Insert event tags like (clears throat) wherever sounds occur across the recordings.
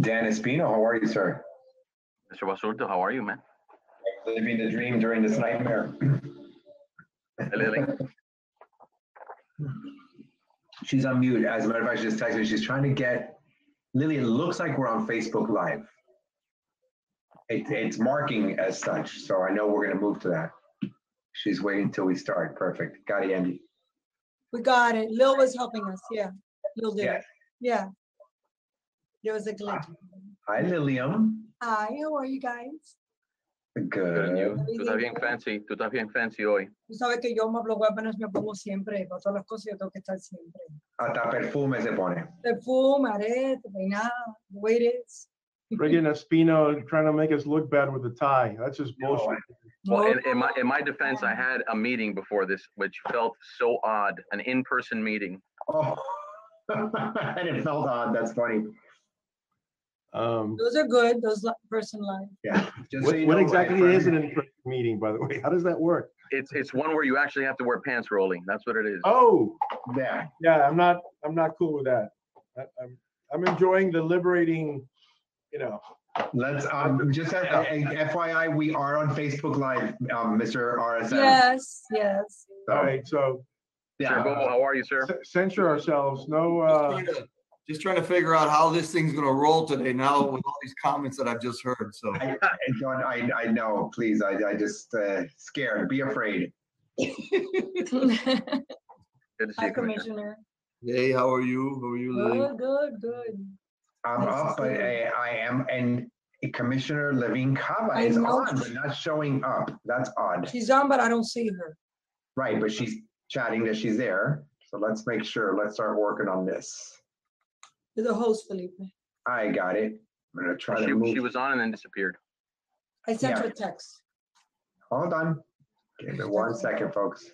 Dan Espino, how are you, sir? Mr. Basurto, how are you, man? Living the dream during this nightmare. Lily. She's on mute. As a matter of fact, she just texted me. She's trying to get, Lily, it looks like we're on Facebook Live. It, it's marking as such, so I know we're gonna move to that. She's waiting until we start. Perfect. Got it, Andy. We got it. Lil was helping us, yeah. Lil did, Yeah. it. yeah. There was a glitch. Hi, Lilium. Hi, how are you guys? Good, and you? Good. Tú estás bien fancy, tú estás bien fancy hoy. Tú sabes que yo me hablo apenas me pongo siempre, para todas las cosas yo tengo que estar siempre. Hasta perfume se pone. Perfume, arete, peinado, the way it is. Friggin' Espino trying to make us look bad with the tie. That's just No, bullshit. Well, in, in my, in my defense, I had a meeting before this, which felt so odd, an in-person meeting. Oh. (laughs) And it felt odd. That's funny. Um, Those are good, those li- person life. Yeah. Just so what you what know, exactly my is an in-person meeting, by the way? How does that work? It's, it's one where you actually have to wear pants rolling. That's what it is. Oh, Yeah. yeah, I'm not, I'm not cool with that. I- I'm, I'm enjoying the liberating, you know, Let's, um, just a- a- a FYI, we are on Facebook Live, um, Mr. RSM. Yes, yes. So, all right, so Sir Bovo, how are you, sir? c- censure ourselves, no, Just uh, trying to- Just trying to figure out how this thing's gonna roll today now with all these comments that I've just heard, so. I, I don't, I, I know, please, I, I just, uh, scared, be afraid. (laughs) Good to see Hi, you, Commissioner. Commissioner. Hey, how are you? How are you, Lily? Good, good, good. I'm Nice up, but. I, I am, and Commissioner Levine Cava I is know. on, but not showing up. That's odd. She's on, but I don't see her. Right, but she's chatting that she's there. So let's make sure, let's start working on this. You're the host, Felipe. I got it. I'm gonna try to She, she move. was on and then disappeared. I sent Yeah. her a text. Hold on. Give me one second, folks.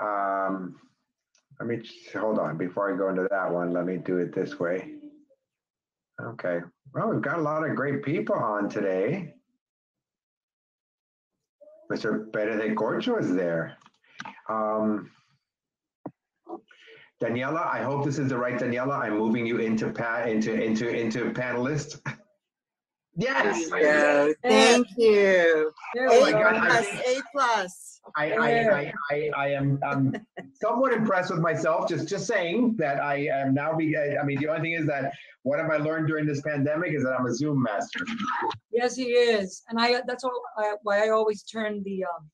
Um, let me, hold on, before I go into that one, let me do it this way. Okay, well, we've got a lot of great people on today. Mr. Benedict Corcho is there. Um, Daniella, I hope this is the right Daniella. I'm moving you into pat, into, into, into panelist. (laughs) Yes. Yeah, thank you. There Oh we my A God, go. I plus, A plus. I, I, I, I, I am, I'm somewhat impressed with myself, just, just saying that I am now be, I I mean, the only thing is that what have I learned during this pandemic is that I'm a Zoom master. Yes, he is. And I, that's all, I- why I always turn the, um,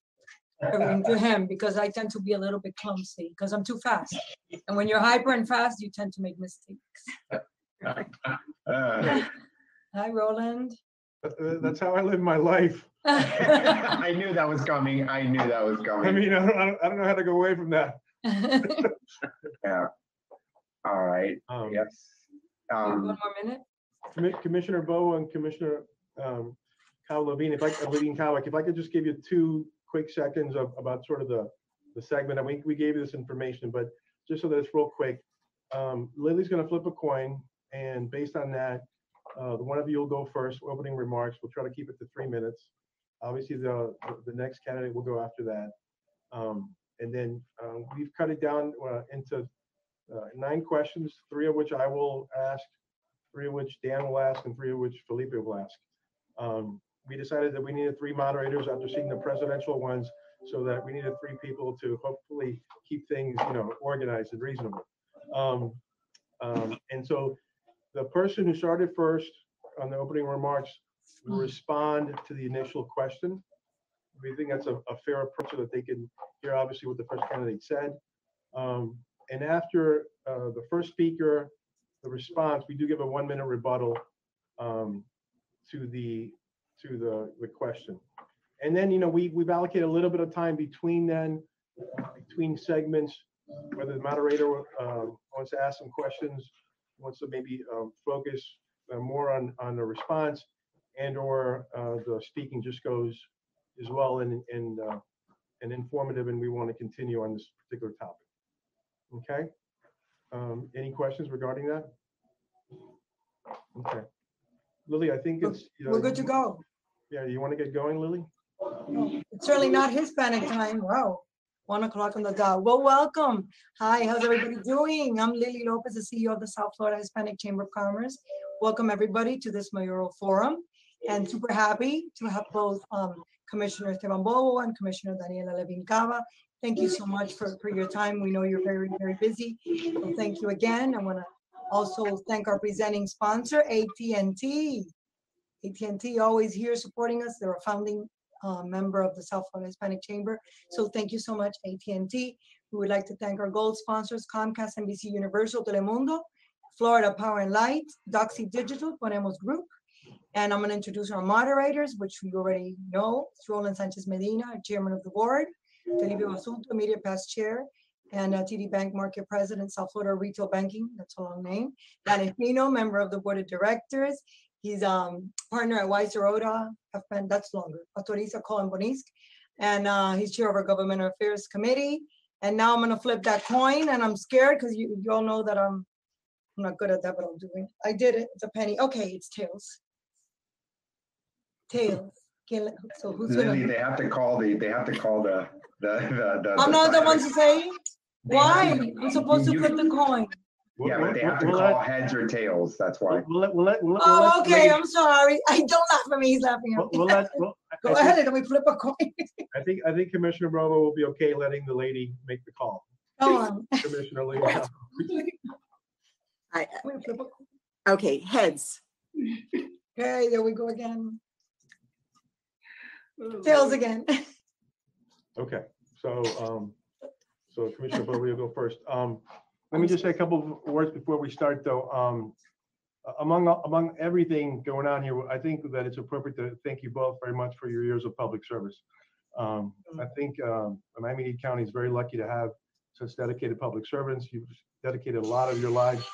everything to him, because I tend to be a little bit clumsy, because I'm too fast. And when you're hyper and fast, you tend to make mistakes. (laughs) Hi, Roland. that's how I live my life. (laughs) I knew that was coming. I knew that was I coming. mean, I don't, I don't- I don't know how to go away from that. (laughs) Yeah. All right, Um, yes. One Um, more minute? Commi- Commissioner Bo and Commissioner um, Kyle Levine, if I, uh, Levine Cowick, if I could just give you two quick seconds of, about sort of the, the segment, and we, we gave you this information, but just so that it's real quick. um, Lily's gonna flip a coin, and based on that, uh, the one of you will go first, opening remarks. We'll try to keep it to three minutes. Obviously, the, the next candidate will go after that. Um, And then uh, we've cut it down uh, into uh, nine questions, three of which I will ask, three of which Dan will ask, and three of which Felipe will ask. Um, We decided that we needed three moderators after seeing the presidential ones, so that we needed three people to hopefully keep things, you know, organized and reasonable. Um, um, And so the person who started first on the opening remarks will respond to the initial question. We think that's a, a fair approach so that they can hear obviously what the first candidate said. Um, and after, uh, the first speaker, the response, we do give a one-minute rebuttal, um, to the, to the, the question. And then, you know, we, we've allocated a little bit of time between then, between segments, whether the moderator, um, wants to ask some questions, wants to maybe, um, focus uh, more on, on the response and or, uh, the speaking just goes as well and, and, uh, and informative, and we want to continue on this particular topic. Okay? Um, Any questions regarding that? Okay. Lily, I think it's. you know, We're good to go. Yeah, you want to get going, Lily? It's certainly not Hispanic time. Wow. One o'clock on the dot. Well, welcome. Hi, how's everybody doing? I'm Lily Lopez, the CEO of the South Florida Hispanic Chamber of Commerce. Welcome everybody to this mayoral forum and super happy to have both um, Commissioner Esteban Bovo and Commissioner Daniella Levine Cava. Thank you so much for, for your time. We know you're very, very busy. So thank you again. I want to also thank our presenting sponsor, AT&T. AT&T always here supporting us. They're a founding uh, member of the South Florida Hispanic Chamber. So thank you so much, AT&T. We would like to thank our gold sponsors, Comcast, NBC Universal, Telemundo, Florida Power and Light, Doxy Digital, Ponemos Group. And I'm going to introduce our moderators, which you already know. It's Roland Sanchez Medina, Chairman of the Board, Felipe Basurto, Media Past Chair, and uh, TD Bank Market President, South Florida Retail Banking, that's a long name. Pino, Member of the Board of Directors. He's um partner at Weiss Serota, have been, that's longer, Autoriza Cohen Bonisk. And uh, he's chair of our Government Affairs Committee. And now I'm gonna flip that coin and I'm scared because you, you all know that I'm, I'm not good at that, but I'm doing, I did it, it's a penny. Okay, it's tails. Tails. So who's Lily, gonna? they have to call the, they have to call the, the, the. the- I'm not the one to say, why? I'm supposed to you- flip the coin. We'll- Yeah, but they have to we'll- call we'll heads or tails, that's why. We'll let, we'll let. we'll we'll Oh, let okay, Lily- I'm sorry. (laughs) I don't laugh at me, he's laughing We'll at we'll let, we'll- (laughs) Go I think- ahead, and we flip a coin. (laughs) I think, I think Commissioner Bovo will be okay letting the lady make the call. Come on. Commissioner Lee. I, We flip a coin. okay, heads. Okay, there we go again. Tails again. Okay, so, um, so Commissioner Bovo, you'll go first. Um, let me just say a couple of words before we start, though. Um, among, among everything going on here, I think that it's appropriate to thank you both very much for your years of public service. Um, I think, um, Miami-Dade County is very lucky to have such dedicated public servants. You've dedicated a lot of your lives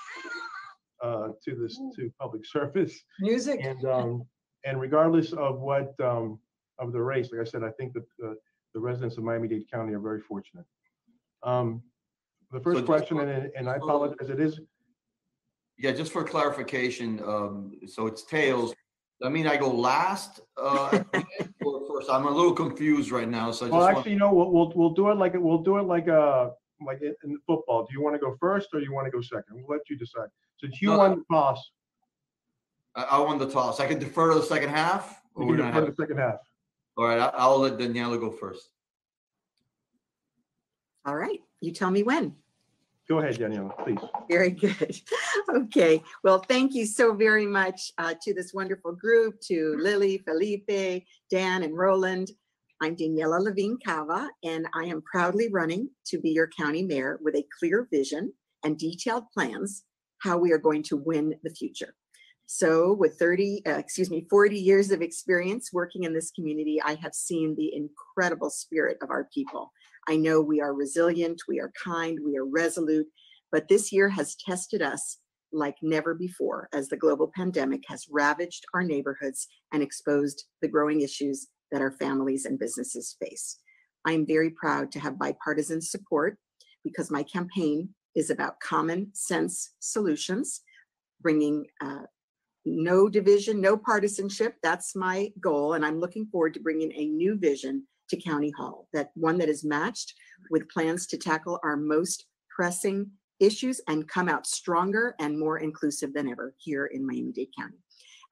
uh, to this, to public (laughs) service. Music. And, um, and regardless of what, um, of the race, like I said, I think that, uh, the residents of Miami-Dade County are very fortunate. Um, the first just question, and, and I apologize, it is, Yeah, just for clarification, um, so it's tails. I mean, I go last, uh, or first. I'm a little confused right now, so I just well, want. actually, you know, we'll, we'll, we'll do it like, we'll do it like, uh, like in in football. Do you want to go first or you want to go second? We'll let you decide. Since you No, won the toss, I, I won the toss. I can defer to the second half? or we we're can gonna defer have- the second half. All right, I- I'll let Daniella go first. All right, you tell me when. Go ahead, Daniella, please. Very good. (laughs) Okay, well, thank you so very much uh, to this wonderful group, to Lily, Felipe, Dan, and Roland. I'm Daniella Levine Cava, and I am proudly running to be your county mayor with a clear vision and detailed plans how we are going to win the future. So with 30, uh, excuse me, 40 years of experience working in this community, I have seen the incredible spirit of our people. I know we are resilient, we are kind, we are resolute, but this year has tested us like never before as the global pandemic has ravaged our neighborhoods and exposed the growing issues that our families and businesses face. I am very proud to have bipartisan support because my campaign is about common sense solutions, bringing uh, no division, no partisanship. That's my goal. And I'm looking forward to bringing a new vision to County Hall, that one that is matched with plans to tackle our most pressing issues and come out stronger and more inclusive than ever here in Miami-Dade County.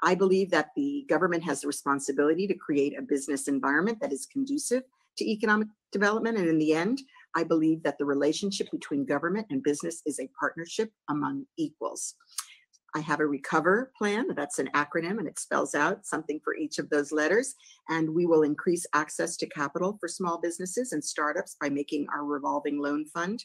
I believe that the government has the responsibility to create a business environment that is conducive to economic development. And in the end, I believe that the relationship between government and business is a partnership among equals. I have a recover plan. That's an acronym and it spells out something for each of those letters. And we will increase access to capital for small businesses and startups by making our revolving loan fund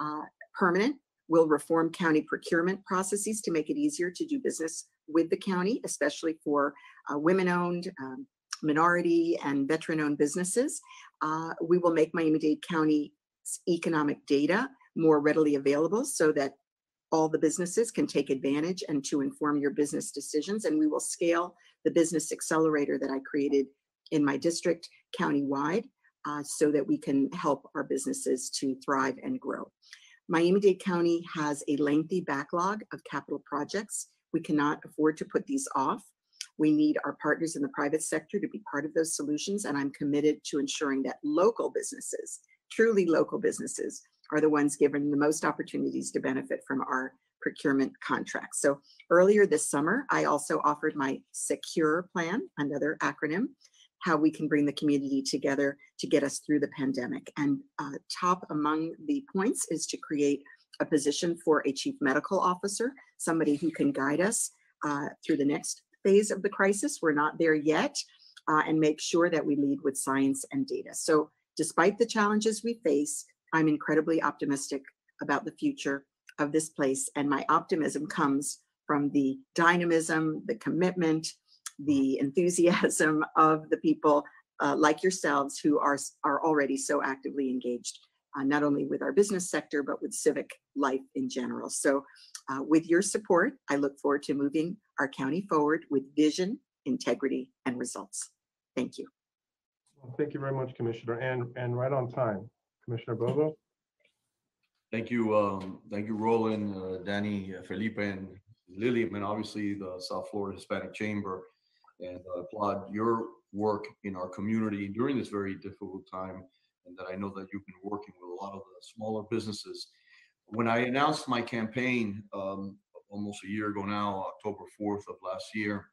uh, permanent. We'll reform county procurement processes to make it easier to do business with the county, especially for uh, women-owned, um, minority and veteran-owned businesses. Uh, we will make Miami-Dade County's economic data more readily available so that all the businesses can take advantage and to inform your business decisions. And we will scale the business accelerator that I created in my district countywide uh, so that we can help our businesses to thrive and grow. Miami-Dade County has a lengthy backlog of capital projects. We cannot afford to put these off. We need our partners in the private sector to be part of those solutions, and I'm committed to ensuring that local businesses, truly local businesses, are the ones given the most opportunities to benefit from our procurement contracts. So earlier this summer, I also offered my Secure Plan, another acronym, how we can bring the community together to get us through the pandemic. And uh, top among the points is to create a position for a chief medical officer, somebody who can guide us uh, through the next phase of the crisis. We're not there yet, uh, and make sure that we lead with science and data. So, despite the challenges we face, I'm incredibly optimistic about the future of this place. And my optimism comes from the dynamism, the commitment, the enthusiasm of the people uh, like yourselves who are, are already so actively engaged, uh, not only with our business sector, but with civic life in general. So, uh, with your support, I look forward to moving our county forward with vision, integrity, and results. Thank you. Thank you very much, Commissioner, and, and right on time. Commissioner Bovo? Thank you, um, thank you, Roland, uh, Danny, uh, Felipe, and Lily, and obviously the South Florida Hispanic Chamber. And I applaud your work in our community during this very difficult time. And that I know that you've been working with a lot of the smaller businesses. When I announced my campaign, um, almost a year ago now, October fourth of last year,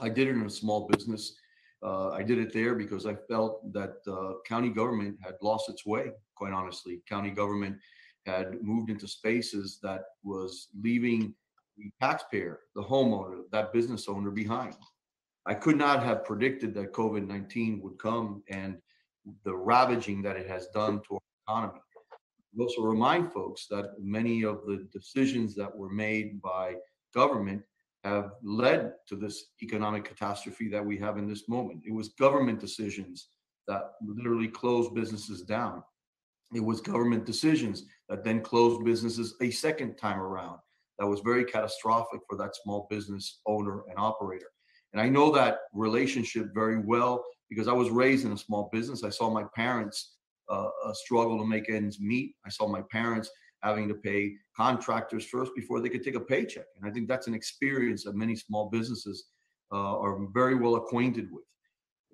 I did it in a small business. Uh, I did it there because I felt that, uh, county government had lost its way, quite honestly. County government had moved into spaces that was leaving the taxpayer, the homeowner, that business owner behind. I could not have predicted that COVID 19 would come and the ravaging that it has done to our economy. We also remind folks that many of the decisions that were made by government have led to this economic catastrophe that we have in this moment. It was government decisions that literally closed businesses down. It was government decisions that then closed businesses a second time around. That was very catastrophic for that small business owner and operator. And I know that relationship very well because I was raised in a small business. I saw my parents uh, uh, struggle to make ends meet. I saw my parents having to pay contractors first before they could take a paycheck. And I think that's an experience that many small businesses uh, are very well acquainted with.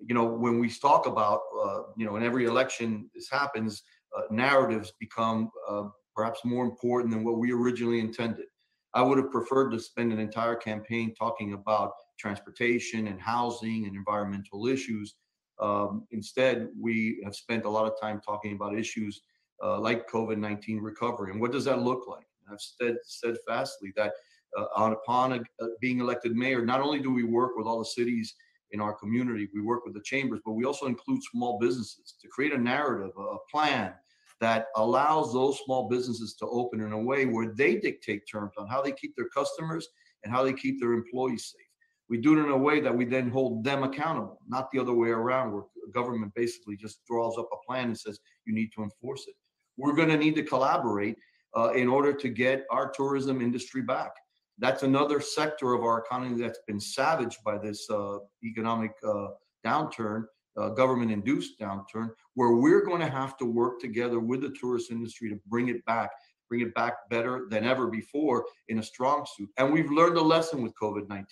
You know, when we talk about, uh, you know, in every election this happens, uh, narratives become uh, perhaps more important than what we originally intended. I would have preferred to spend an entire campaign talking about transportation and housing and environmental issues. Um, instead, we have spent a lot of time talking about issues uh, like COVID-19 recovery. And what does that look like? I've said steadfastly that uh, on upon uh, being elected mayor, not only do we work with all the cities in our community, we work with the chambers, but we also include small businesses to create a narrative, a plan that allows those small businesses to open in a way where they dictate terms on how they keep their customers and how they keep their employees safe. We do it in a way that we then hold them accountable, not the other way around, where government basically just draws up a plan and says you need to enforce it. We're going to need to collaborate uh, in order to get our tourism industry back. That's another sector of our economy that's been savaged by this uh, economic uh, downturn, uh, government-induced downturn, where we're going to have to work together with the tourist industry to bring it back, bring it back better than ever before in a strong suit. And we've learned a lesson with COVID-19.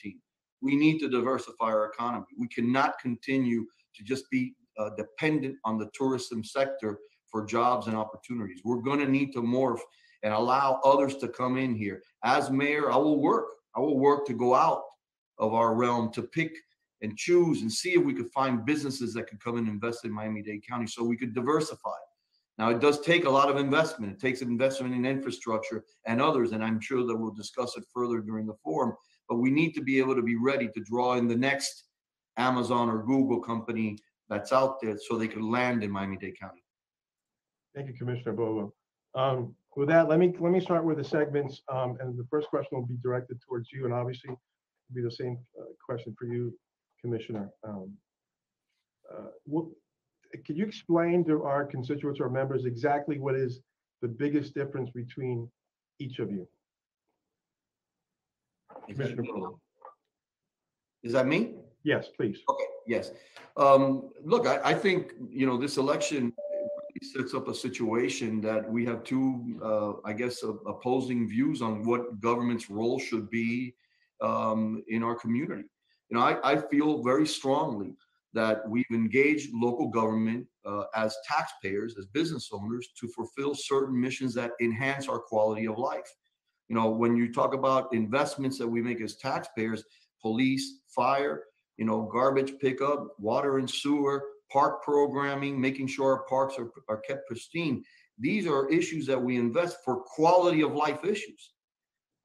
We need to diversify our economy. We cannot continue to just be uh, dependent on the tourism sector for jobs and opportunities. We're going to need to morph and allow others to come in here. As mayor, I will work. I will work to go out of our realm to pick and choose and see if we could find businesses that could come and invest in Miami-Dade County so we could diversify. Now, it does take a lot of investment. It takes investment in infrastructure and others, and I'm sure that we'll discuss it further during the forum. But we need to be able to be ready to draw in the next Amazon or Google company that's out there so they could land in Miami-Dade County. Thank you, Commissioner Bovo. Um, With that, let me, let me start with the segments, um, and the first question will be directed towards you, and obviously it'll be the same uh, question for you, Commissioner. Um, uh, what- Could you explain to our constituents or members exactly what is the biggest difference between each of you? Commissioner Bovo. Is that me? Yes, please. Okay, yes. Um, look, I, I think, you know, this election really sets up a situation that we have two, uh, I guess, uh, opposing views on what government's role should be um, in our community. You know, I, I feel very strongly that we've engaged local government uh, as taxpayers, as business owners, to fulfill certain missions that enhance our quality of life. You know, when you talk about investments that we make as taxpayers, police, fire, you know, garbage pickup, water and sewer, park programming, making sure our parks are, are kept pristine. These are issues that we invest for quality of life issues.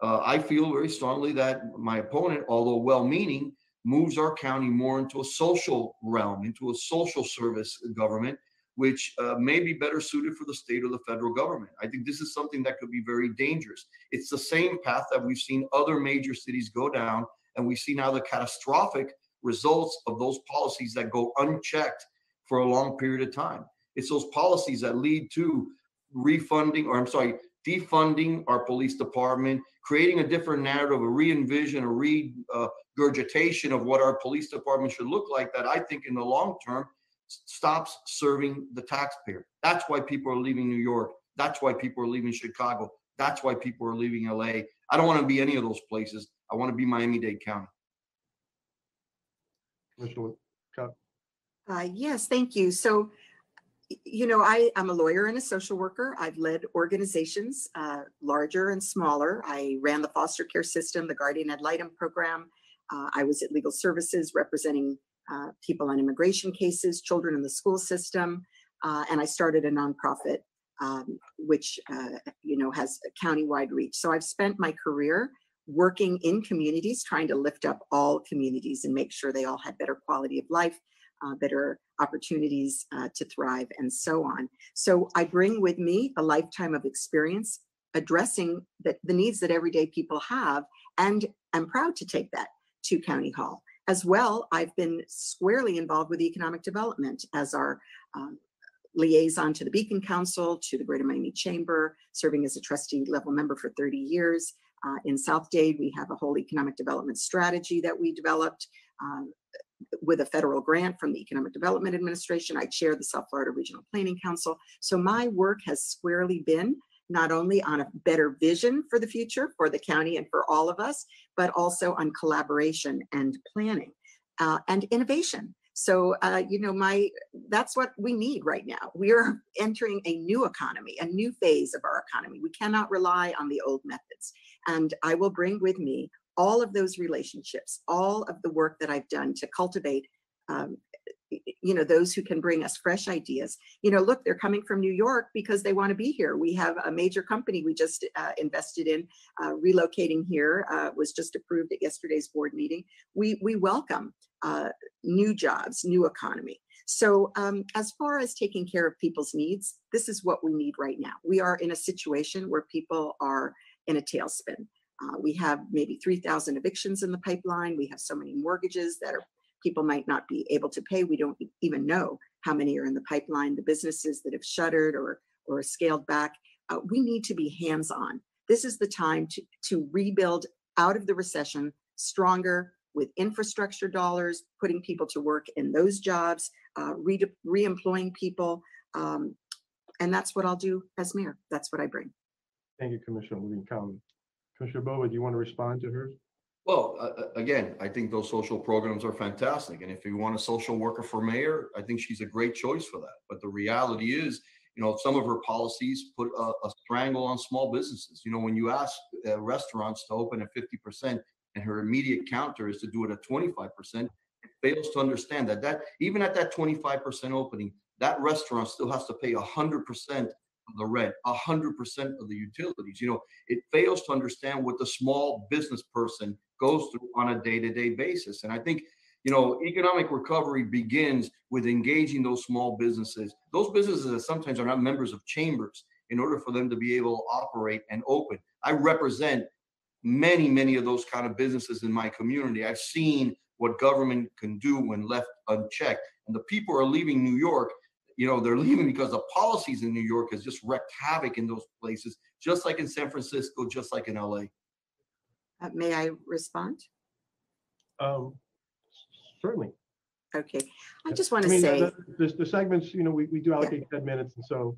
Uh, I feel very strongly that my opponent, although well-meaning, moves our county more into a social realm, into a social service government, which uh, may be better suited for the state or the federal government. I think this is something that could be very dangerous. It's the same path that we've seen other major cities go down, and we see now the catastrophic results of those policies that go unchecked for a long period of time. It's those policies that lead to refunding, or I'm sorry, defunding our police department, creating a different narrative, a re-envision, a regurgitation of what our police department should look like that I think in the long term stops serving the taxpayer. That's why people are leaving New York. That's why people are leaving Chicago. That's why people are leaving LA. I don't want to be any of those places. I want to be Miami-Dade County. Commissioner Uh, yes, thank you. So, you know, I, I'm a lawyer and a social worker. I've led organizations, uh, larger and smaller. I ran the foster care system, the guardian ad litem program. Uh, I was at legal services representing uh, people on immigration cases, children in the school system. Uh, and I started a nonprofit, um, which, uh, you know, has a countywide reach. So I've spent my career working in communities, trying to lift up all communities and make sure they all had better quality of life uh, better opportunities uh, to thrive, and so on. So I bring with me a lifetime of experience addressing the, the needs that everyday people have, and I'm proud to take that to County Hall. As well, I've been squarely involved with economic development as our um, liaison to the Beacon Council, to the Greater Miami Chamber, serving as a trustee level member for 30 years. Uh, in South Dade, we have a whole economic development strategy that we developed. Um, with a federal grant from the Economic Development Administration. I chair the South Florida Regional Planning Council. So my work has squarely been not only on a better vision for the future for the county and for all of us, but also on collaboration and planning uh, and innovation. So, uh, you know, my that's what we need right now. We are (laughs) entering a new economy, a new phase of our economy. We cannot rely on the old methods. And I will bring with me all of those relationships, all of the work that I've done to cultivate, um, you know, those who can bring us fresh ideas. You know, look, they're coming from New York because they want to be here. We have a major company we just uh, invested in uh, relocating here, uh, was just approved at yesterday's board meeting. We we welcome uh, new jobs, new economy. So um, as far as taking care of people's needs, this is what we need right now. We are in a situation where people are in a tailspin. Uh, we have maybe 3,000 evictions in the pipeline. We have so many mortgages that are people might not be able to pay. We don't even know how many are in the pipeline. The businesses that have shuttered or or scaled back. Uh, we need to be hands-on. This is the time to to rebuild out of the recession stronger with infrastructure dollars, putting people to work in those jobs, uh, re- re-employing people. Um, and that's what I'll do as mayor. That's what I bring. Thank you, Commissioner Levine. Commissioner Bovo, do you want to respond to hers? Well, uh, again, I think those social programs are fantastic. And if you want a social worker for mayor, I think she's a great choice for that. But the reality is, you know, some of her policies put a, a strangle on small businesses. You know, when you ask uh, restaurants to open at 50% and her immediate counter is to do it at 25%, it fails to understand that that even at that 25% opening, that restaurant still has to pay 100% of the rent, 100% of the utilities. You know, it fails to understand what the small business person goes through on a day-to-day basis. And I think, you know, economic recovery begins with engaging those small businesses. Those businesses that sometimes are not members of chambers in order for them to be able to operate and open. I represent many, many of those kind of businesses in my community. I've seen what government can do when left unchecked. And the people are leaving New York you know they're leaving because the policies in new york has just wreaked havoc in those places just like in san francisco just like in la Uh, may I respond? Um, Certainly. Okay, I just want to mean, the- say, the- The, the segments, you know, we, we do allocate 10 minutes and so.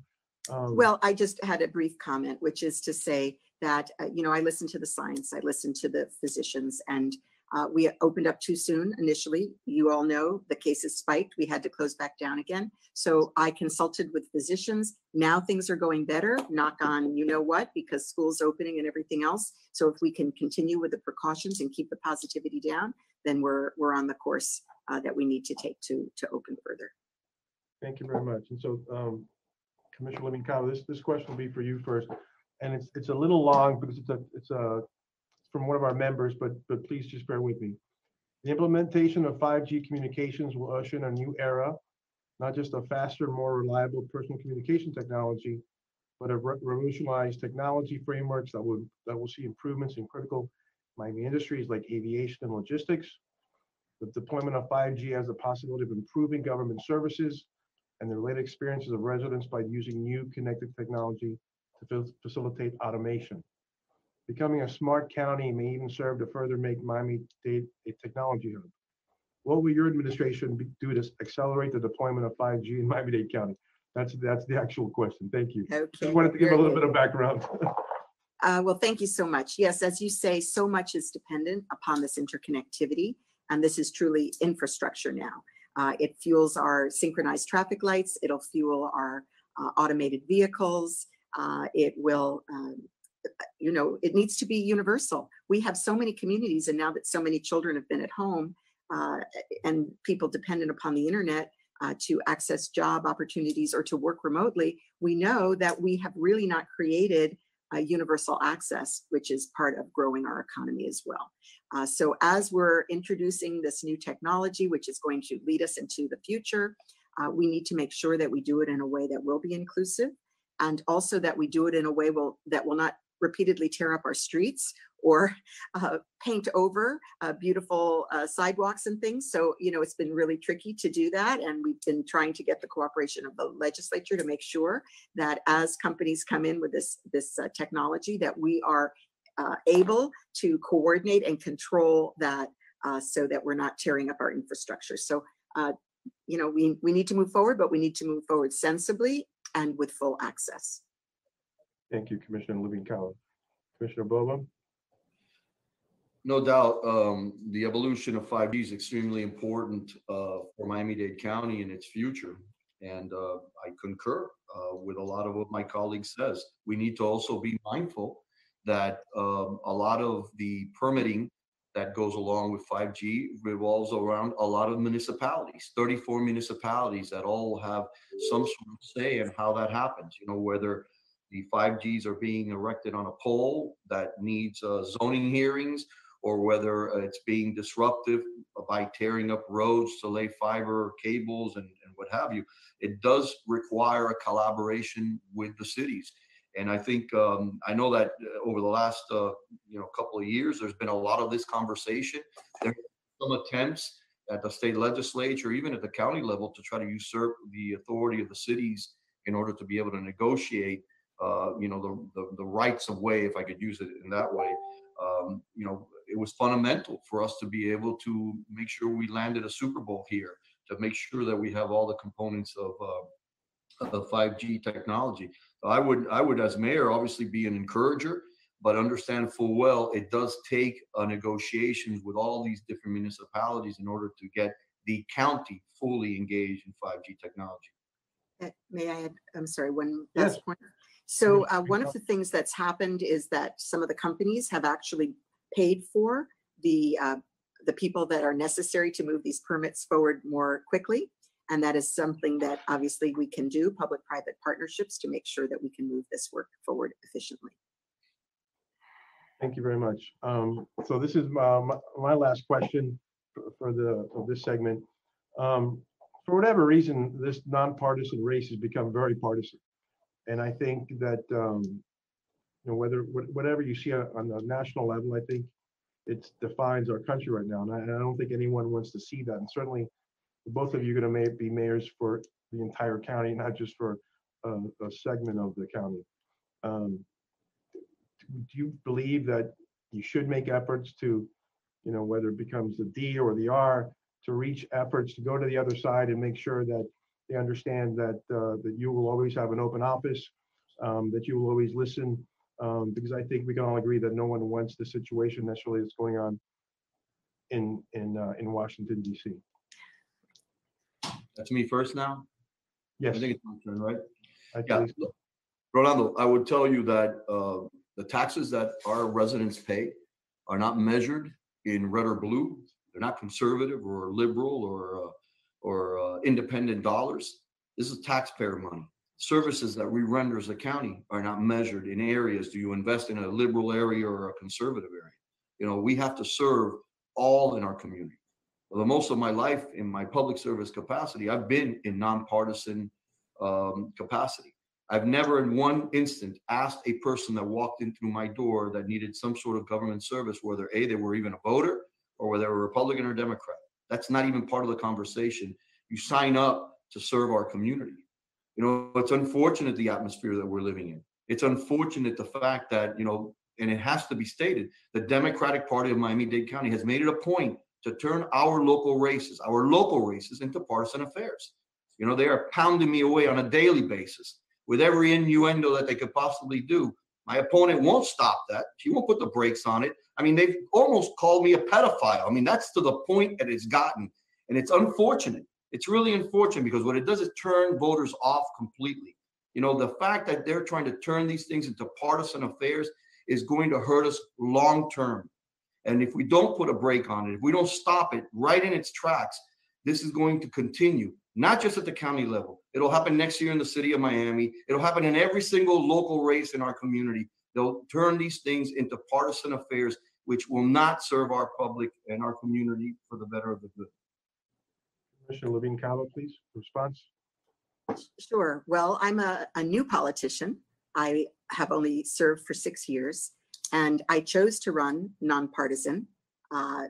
um, well, I just had a brief comment, which is to say that, uh, you know, I listen to the science, I listen to the physicians, and Uh, we opened up too soon initially. You all know the cases spiked. We had to close back down again. So I consulted with physicians. Now things are going better, knock on you know what, because school's opening and everything else. So if we can continue with the precautions and keep the positivity down, then we're, we're on the course uh, that we need to take to, to open further. Thank you very much. And so, um, Commissioner Cava, this, this question will be for you first. And it's, it's a little long because it's a, it's a, from one of our members, but, but please just bear with me. The implementation of 5G communications will usher in a new era, not just a faster, more reliable personal communication technology, but a re- revolutionized technology frameworks that will, that will see improvements in critical Miami industries like aviation and logistics. The deployment of 5G has the possibility of improving government services and the related experiences of residents by using new connected technology to facilitate automation. Becoming a smart county may even serve to further make Miami-Dade a technology hub. What will your administration be- do to accelerate the deployment of 5G in Miami-Dade County? That's, that's the actual question. Thank you. Okay. Just wanted to give a very little good. bit of background. (laughs) Uh, well, thank you so much. Yes, as you say, so much is dependent upon this interconnectivity, and this is truly infrastructure now. Uh, it fuels our synchronized traffic lights. It'll fuel our uh, automated vehicles. Uh, it will, um, you know, it needs to be universal. We have so many communities, and now that so many children have been at home uh, and people dependent upon the internet uh, to access job opportunities or to work remotely, we know that we have really not created universal access, which is part of growing our economy as well. Uh, so as we're introducing this new technology, which is going to lead us into the future, uh, we need to make sure that we do it in a way that will be inclusive and also that we do it in a way will, that will not repeatedly tear up our streets or (laughs) uh, paint over uh, beautiful uh, sidewalks and things. So, you know, it's been really tricky to do that. And we've been trying to get the cooperation of the legislature to make sure that as companies come in with this, this uh, technology, that we are uh, able to coordinate and control that uh, so that we're not tearing up our infrastructure. So, you know, we, we need to move forward, but we need to move forward sensibly and with full access. Thank you, Commissioner Levine Cava. Commissioner Bovo? No doubt, um, the evolution of five G is extremely important, uh, for Miami-Dade County and its future. And, uh, I concur, uh, with a lot of what my colleague says. We need to also be mindful that, um, a lot of the permitting that goes along with five G revolves around a lot of municipalities, thirty-four municipalities that all have some sort of say in how that happens, you know, whether the five Gs are being erected on a pole that needs, uh, zoning hearings, or whether it's being disruptive by tearing up roads to lay fiber cables and, and what have you. It does require a collaboration with the cities. And I think, um, I know that uh, over the last, uh, you know, couple of years, there's been a lot of this conversation. There are some attempts at the state legislature, even at the county level, to try to usurp the authority of the cities in order to be able to negotiate, uh, you know, the, the, the rights of way, if I could use it in that way. Um, you know, it was fundamental for us to be able to make sure we landed a Super Bowl here, to make sure that we have all the components of, uh, of the 5G technology. I would, I would, as mayor, obviously be an encourager, but understand full well, it does take a negotiations with all these different municipalities in order to get the county fully engaged in 5G technology. Uh, May I add, I'm sorry, one Yes. last point? So uh, one of the things that's happened is that some of the companies have actually paid for the, uh, the people that are necessary to move these permits forward more quickly. And that is something that obviously we can do, public-private partnerships, to make sure that we can move this work forward efficiently. Thank you very much. Um, so this is my, my- last question for- for the, for this segment. Um, for whatever reason, this nonpartisan race has become very partisan. And I think that, um, you know, whether, whatever you see on the national level, I think it defines our country right now. And I, and I don't think anyone wants to see that. And certainly, both of you are going to be mayors for the entire county, not just for a, a segment of the county. Um, do you believe that you should make efforts to, you know, whether it becomes the D or the R, to reach efforts to go to the other side and make sure that they understand that, uh, that you will always have an open office, um, that you will always listen, um, because I think we can all agree that no one wants the situation necessarily that's going on in, in, uh, in Washington DC. That's me first now? I Yes. think it's my turn, right? I Yeah, so. Rolando, I would tell you that uh, the taxes that our residents pay are not measured in red or blue. They're not conservative or liberal or, uh, or uh, independent dollars. This is taxpayer money. Services that we render as a county are not measured in areas. Do you invest in a liberal area or a conservative area? You know, we have to serve all in our community. For the most of my life in my public service capacity, I've been in nonpartisan um, capacity. I've never in one instant asked a person that walked in through my door that needed some sort of government service, whether A, they were even a voter or whether they were Republican or Democrat. That's not even part of the conversation. You sign up to serve our community. You know, it's unfortunate the atmosphere that we're living in. It's unfortunate the fact that, you know, and it has to be stated, the Democratic Party of Miami-Dade County has made it a point to turn our local races, our local races into partisan affairs. You know, they are pounding me away on a daily basis with every innuendo that they could possibly do. My opponent won't stop that. She won't put the brakes on it. I mean, they've almost called me a pedophile. I mean, that's to the point that it's gotten. And it's unfortunate. It's really unfortunate because what it does is turn voters off completely. You know, the fact that they're trying to turn these things into partisan affairs is going to hurt us long term. And if we don't put a brake on it, if we don't stop it right in its tracks, this is going to continue, not just at the county level. It'll happen next year in the city of Miami. It'll happen in every single local race in our community. They'll turn these things into partisan affairs, which will not serve our public and our community for the better of the good. Commissioner Levine Cava, please, response. Sure. Well, I'm a, a new politician. I have only served for six years and I chose to run nonpartisan uh,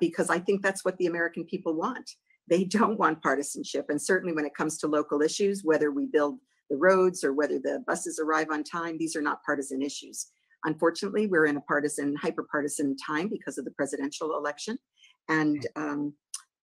because I think that's what the American people want. They don't want partisanship. And certainly when it comes to local issues, whether we build the roads or whether the buses arrive on time, these are not partisan issues. Unfortunately, we're in a partisan, hyper-partisan time because of the presidential election. And, um,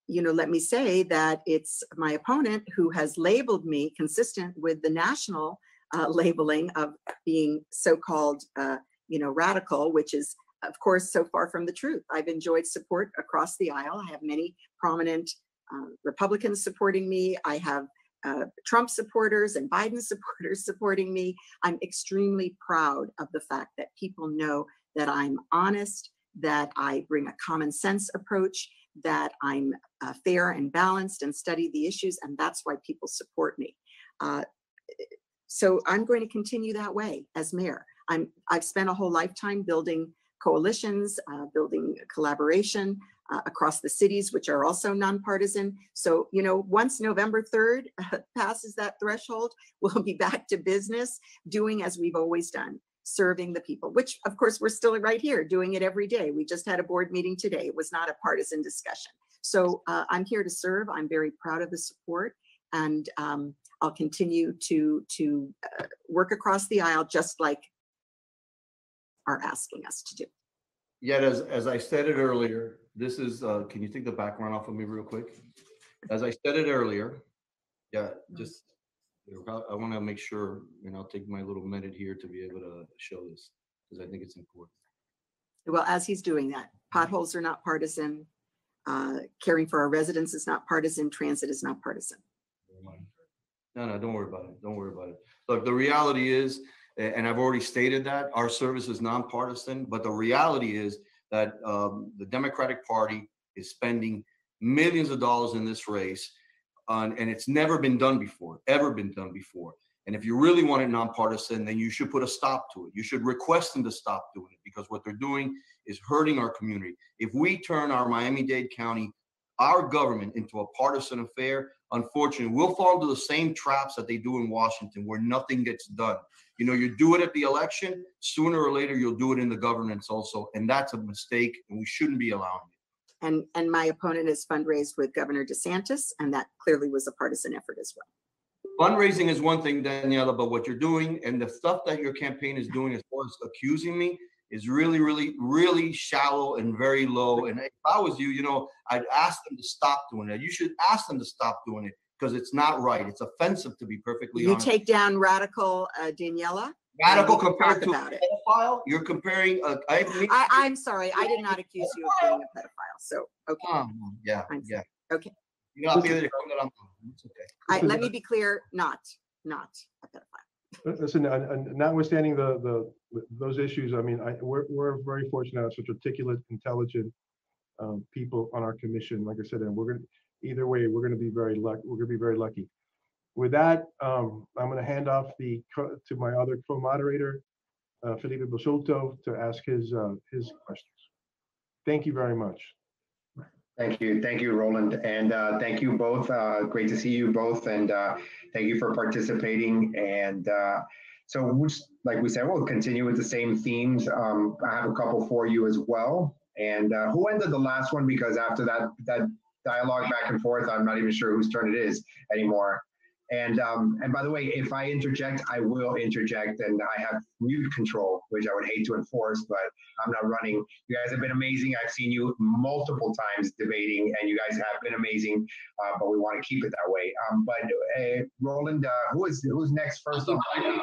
you know, let me say that it's my opponent who has labeled me consistent with the national uh, (laughs) labeling of being so-called, uh, you know, radical, which is, of course, so far from the truth. I've enjoyed support across the aisle. I have many prominent uh, Republicans supporting me. I have uh, Trump supporters and Biden (laughs) supporters supporting me. I'm extremely proud of the fact that people know that I'm honest, that I bring a common sense approach, that I'm uh, fair and balanced and study the issues, and that's why people support me. Uh, so I'm going to continue that way as mayor. I'm, I've spent a whole lifetime building coalitions, uh, building collaboration uh, across the cities, which are also nonpartisan. So, you know, once November 3rd (laughs) passes that threshold, (laughs) we'll be back to business, doing as we've always done, serving the people, which of course we're still right here doing it every day. We just had a board meeting today. It was not a partisan discussion. So uh, I'm here to serve. I'm very proud of the support and um, I'll continue to, to uh, work across the aisle just like are asking us to do. Yet, as, as I said it earlier, this is, uh, can you take the background off of me real quick? As I said it earlier, yeah, just, I want to make sure, and I'll take my little minute here to be able to show this, because I think it's important. Well, as he's doing that, potholes are not partisan. Uh, caring for our residents is not partisan. Transit is not partisan. No, no, don't worry about it. Don't worry about it. Look, the reality is, and I've already stated that, our service is nonpartisan, but the reality is that um, the Democratic Party is spending millions of dollars in this race, on- and it's never been done before, ever been done before. And if you really want it nonpartisan, then you should put a stop to it. You should request them to stop doing it because what they're doing is hurting our community. If we turn our Miami-Dade County, our government into a partisan affair, unfortunately, we'll fall into the same traps that they do in Washington where nothing gets done. You know, you do it at the election, sooner or later, you'll do it in the governance also. And that's a mistake and we shouldn't be allowing it. And, and my opponent is fundraised with Governor DeSantis, and that clearly was a partisan effort as well. Fundraising is one thing, Daniella, but what you're doing and the stuff that your campaign is doing as far as accusing me is really, really, really shallow and very low. And if I was you, you know, I'd ask them to stop doing that. You should ask them to stop doing it because it's not right. It's offensive to be perfectly You honest. take down radical uh, Daniella, Radical we compared to a about it. pedophile? You're comparing, a- I mean. I, I'm sorry, I did not accuse you of being a pedophile, so, okay. Um, Yeah, I'm yeah. okay. You know, feel it, it's okay. I, let me be clear, not, not a pedophile. Listen, and- and notwithstanding the, the, those issues, I mean, I, we're, we're very fortunate to have such articulate, intelligent um, people on our commission, like I said, and we're gonna, either way, we're gonna be very lucky, we're gonna be very lucky. With that, um, I'm gonna hand off the, to my other co-moderator, uh, Felipe Basurto, to ask his, uh, his questions. Thank you very much. Thank you. Thank you, Roland. And uh, thank you both. Uh, Great to see you both. And uh, thank you for participating. And uh, so, like we said, we'll continue with the same themes. Um, I have a couple for you as well. And uh, who ended the last one? Because after that, that dialogue back and forth, I'm not even sure whose turn it is anymore. And um, and by the way, if I interject, I will interject, and I have mute control, which I would hate to enforce, but I'm not running. You guys have been amazing. I've seen you multiple times debating, and you guys have been amazing. Uh, but we want to keep it that way. Um, but uh, Roland, uh, who is who's next first uh, question?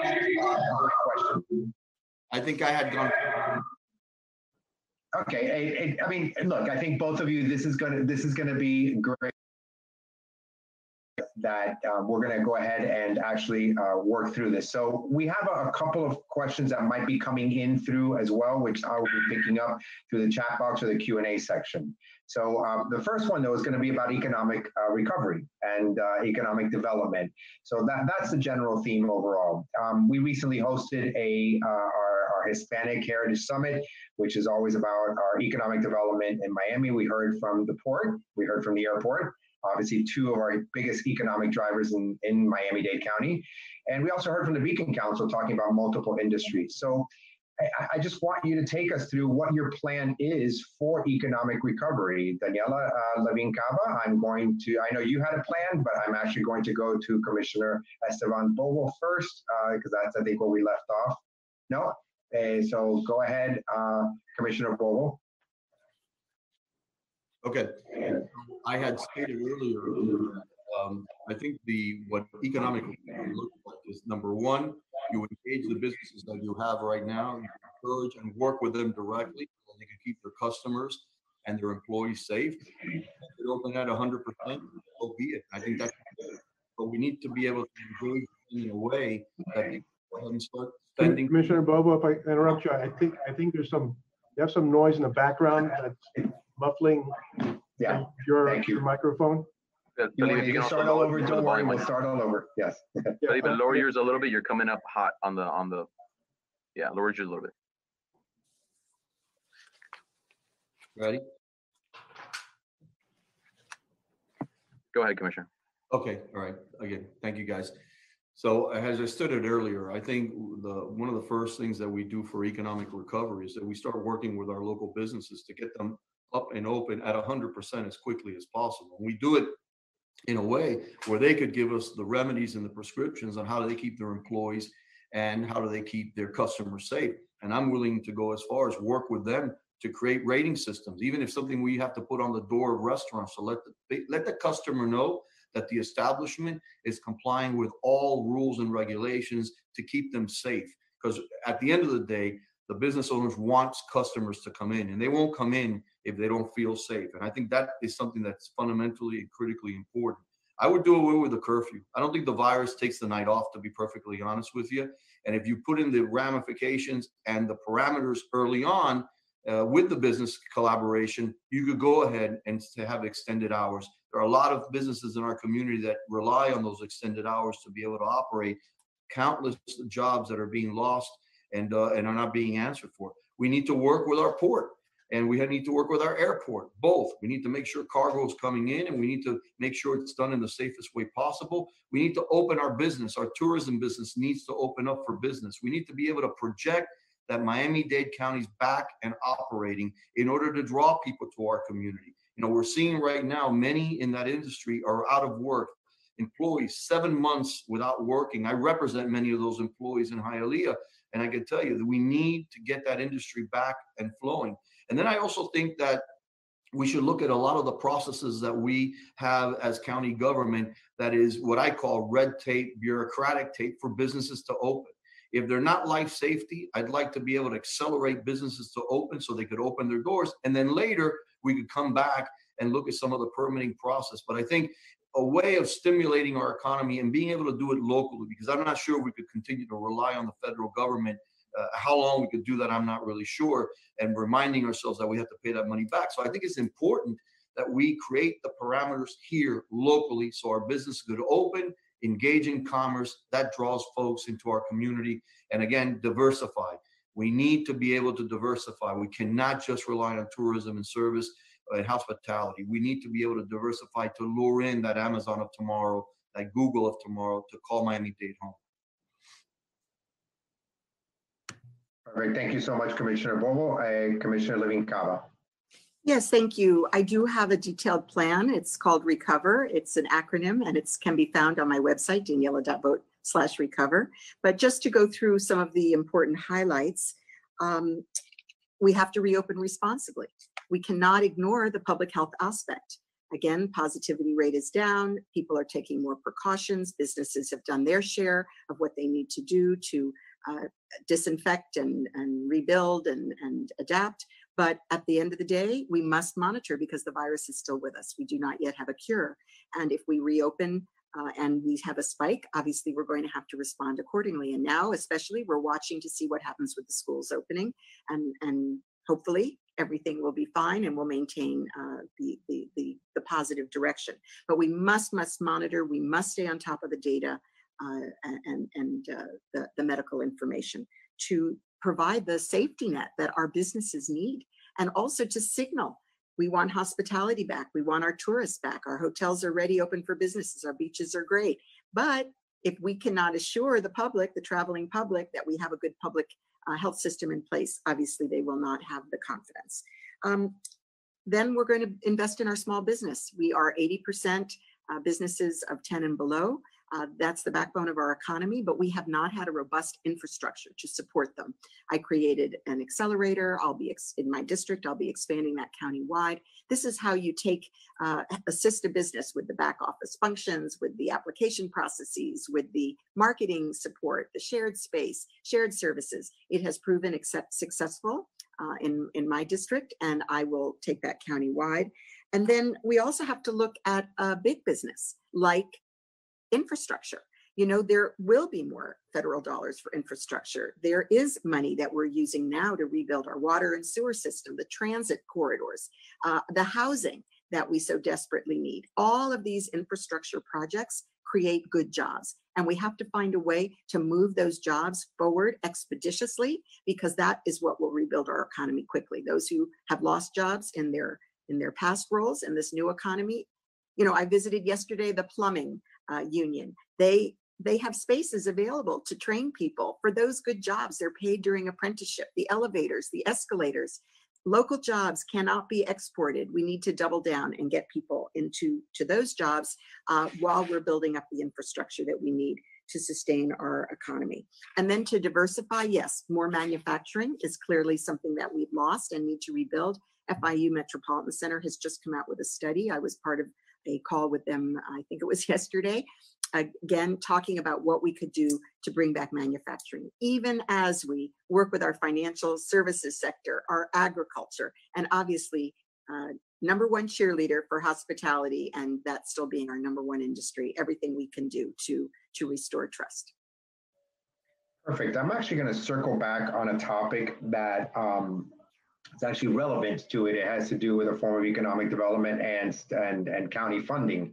I think I had gone, Okay, I, I- I mean, look, I think both of you, this is gonna, this is gonna be great. That uh, we're gonna go ahead and actually uh, work through this. So we have a, a couple of questions that might be coming in through as well, which I will be picking up through the chat box or the Q and A section. So um, the first one though is gonna be about economic uh, recovery and uh, economic development. So that, that's the general theme overall. Um, we recently hosted a, uh, our, our Hispanic Heritage Summit which is always about our economic development in Miami. We heard from the port, we heard from the airport, obviously two of our biggest economic drivers in, in Miami-Dade County. And we also heard from the Beacon Council talking about multiple industries. So I, I just want you to take us through what your plan is for economic recovery. Daniella uh, Levine Cava, I'm going to, I know you had a plan, but I'm actually going to go to Commissioner Esteban Bovo first, because that's, I think, where we left off. No? Uh, so go ahead, uh, Commissioner Bovo. Okay, I had stated earlier, um, I think the, what economic recovery looks like is number one, you engage the businesses that you have right now, you encourage and work with them directly, so they can keep their customers and their employees safe. If they open at hundred percent, so be it. I think that's, but we need to be able to engage in a way that they go ahead and start spending. Commissioner Bovo, if I interrupt you, I think, I think there's some, you have some noise in the background that's muffling Yeah, your thank you. your microphone. But you Felipe, want if you to can also start all lower over? Don't worry, we'll start all over. Yes. Felipe, uh, lower yours a little bit. You're coming up hot on the, on the, yeah, lower yours a little bit. Ready? Go ahead, Commissioner. Okay, all right, again, thank you, guys. So as I stated earlier, I think the, one of the first things that we do for economic recovery is that we start working with our local businesses to get them up and open at hundred percent as quickly as possible. And We do it in a way where they could give us the remedies and the prescriptions on how do they keep their employees and how do they keep their customers safe. And I'm willing to go as far as work with them to create rating systems, even if something we have to put on the door of restaurants to let the, let the customer know that the establishment is complying with all rules and regulations to keep them safe. Because at the end of the day, the business owners wants customers to come in and they won't come in if they don't feel safe. And I think that is something that's fundamentally and critically important. I would do away with the curfew. I don't think the virus takes the night off, to be perfectly honest with you. And if you put in the ramifications and the parameters early on uh, with the business collaboration, you could go ahead and have extended hours. There are a lot of businesses in our community that rely on those extended hours to be able to operate. Countless jobs that are being lost and uh, and are not being answered for. We need to work with our port and we need to work with our airport. Both. We need to make sure cargo is coming in and we need to make sure it's done in the safest way possible. We need to open our business. Our tourism business needs to open up for business. We need to be able to project that Miami-Dade County's back and operating in order to draw people to our community. You know, we're seeing right now many in that industry are out of work. Employees seven months without working. I represent many of those employees in Hialeah, and I can tell you that we need to get that industry back and flowing. And then I also think that we should look at a lot of the processes that we have as county government that is what I call red tape, bureaucratic tape for businesses to open. If they're not life safety, I'd like to be able to accelerate businesses to open so they could open their doors. And then later we could come back and look at some of the permitting process. But I think a way of stimulating our economy and being able to do it locally, because I'm not sure we could continue to rely on the federal government. Uh, how long we could do that, I'm not really sure. And reminding ourselves that we have to pay that money back. So I think it's important that we create the parameters here locally so our business could open, engage in commerce. That draws folks into our community. And again, diversify. We need to be able to diversify. We cannot just rely on tourism and service and hospitality. We need to be able to diversify to lure in that Amazon of tomorrow, that Google of tomorrow to call Miami-Dade home. All right, thank you so much, Commissioner Bovo. Uh, Commissioner Levine Cava. Yes, thank you. I do have a detailed plan. It's called Recover. It's an acronym and it can be found on my website, daniela.vote slash recover. But just to go through some of the important highlights, um, we have to reopen responsibly. We cannot ignore the public health aspect. Again, positivity rate is down. People are taking more precautions. Businesses have done their share of what they need to do to uh, disinfect and, and rebuild and, and adapt. But at the end of the day, we must monitor because the virus is still with us. We do not yet have a cure. And if we reopen uh, and we have a spike, obviously we're going to have to respond accordingly. And now, especially, we're watching to see what happens with the schools opening, and and hopefully everything will be fine and we'll maintain uh, the, the the the positive direction. But we must must monitor. We must stay on top of the data uh, and and uh, the the medical information to provide the safety net that our businesses need, and also to signal we want hospitality back. We want our tourists back. Our hotels are ready, open for businesses. Our beaches are great. But if we cannot assure the public, the traveling public, that we have a good public uh, health system in place, obviously they will not have the confidence. Um, then we're going to invest in our small business. We are 80% uh, businesses of 10 and below. Uh, that's the backbone of our economy, but we have not had a robust infrastructure to support them. I created an accelerator. I'll be ex- in my district. I'll be expanding that county-wide. This is how you take uh, assist a business with the back office functions, with the application processes, with the marketing support, the shared space, shared services. It has proven accept- successful uh, in in my district, and I will take that county-wide. And then we also have to look at a big business like infrastructure. You know, there will be more federal dollars for infrastructure. There is money that we're using now to rebuild our water and sewer system, the transit corridors, uh, the housing that we so desperately need. All of these infrastructure projects create good jobs. And we have to find a way to move those jobs forward expeditiously because that is what will rebuild our economy quickly. Those who have lost jobs in their in their past roles in this new economy. You know, I visited yesterday the plumbing uh, union. They they have spaces available to train people for those good jobs. They're paid during apprenticeship. The elevators, the escalators, local jobs cannot be exported. We need to double down and get people into to those jobs uh, while we're building up the infrastructure that we need to sustain our economy. And then to diversify, yes, more manufacturing is clearly something that we've lost and need to rebuild. FIU Metropolitan Center has just come out with a study. I was part of a call with them, I think it was (laughs) yesterday, again, talking about what we could do to bring back manufacturing, even as we work with our financial services sector, our agriculture, and obviously, uh, number one cheerleader for hospitality, and that still being our number one industry, everything we can do to, to restore trust. Perfect. I'm actually going to circle back on a topic that um, it's actually relevant to it. It has to do with a form of economic development and and and county funding.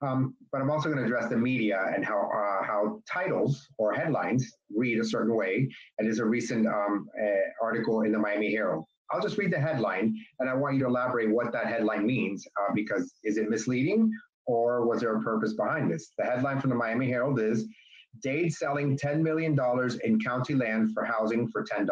Um, but I'm also going to address the media and how uh, how titles or headlines read a certain way. And there's a recent um, uh, article in the Miami Herald. I'll just read the headline, and I want you to elaborate what that headline means. Uh, because is it misleading, or was there a purpose behind this? The headline from the Miami Herald is Dade selling $10 million in county land for housing for $10.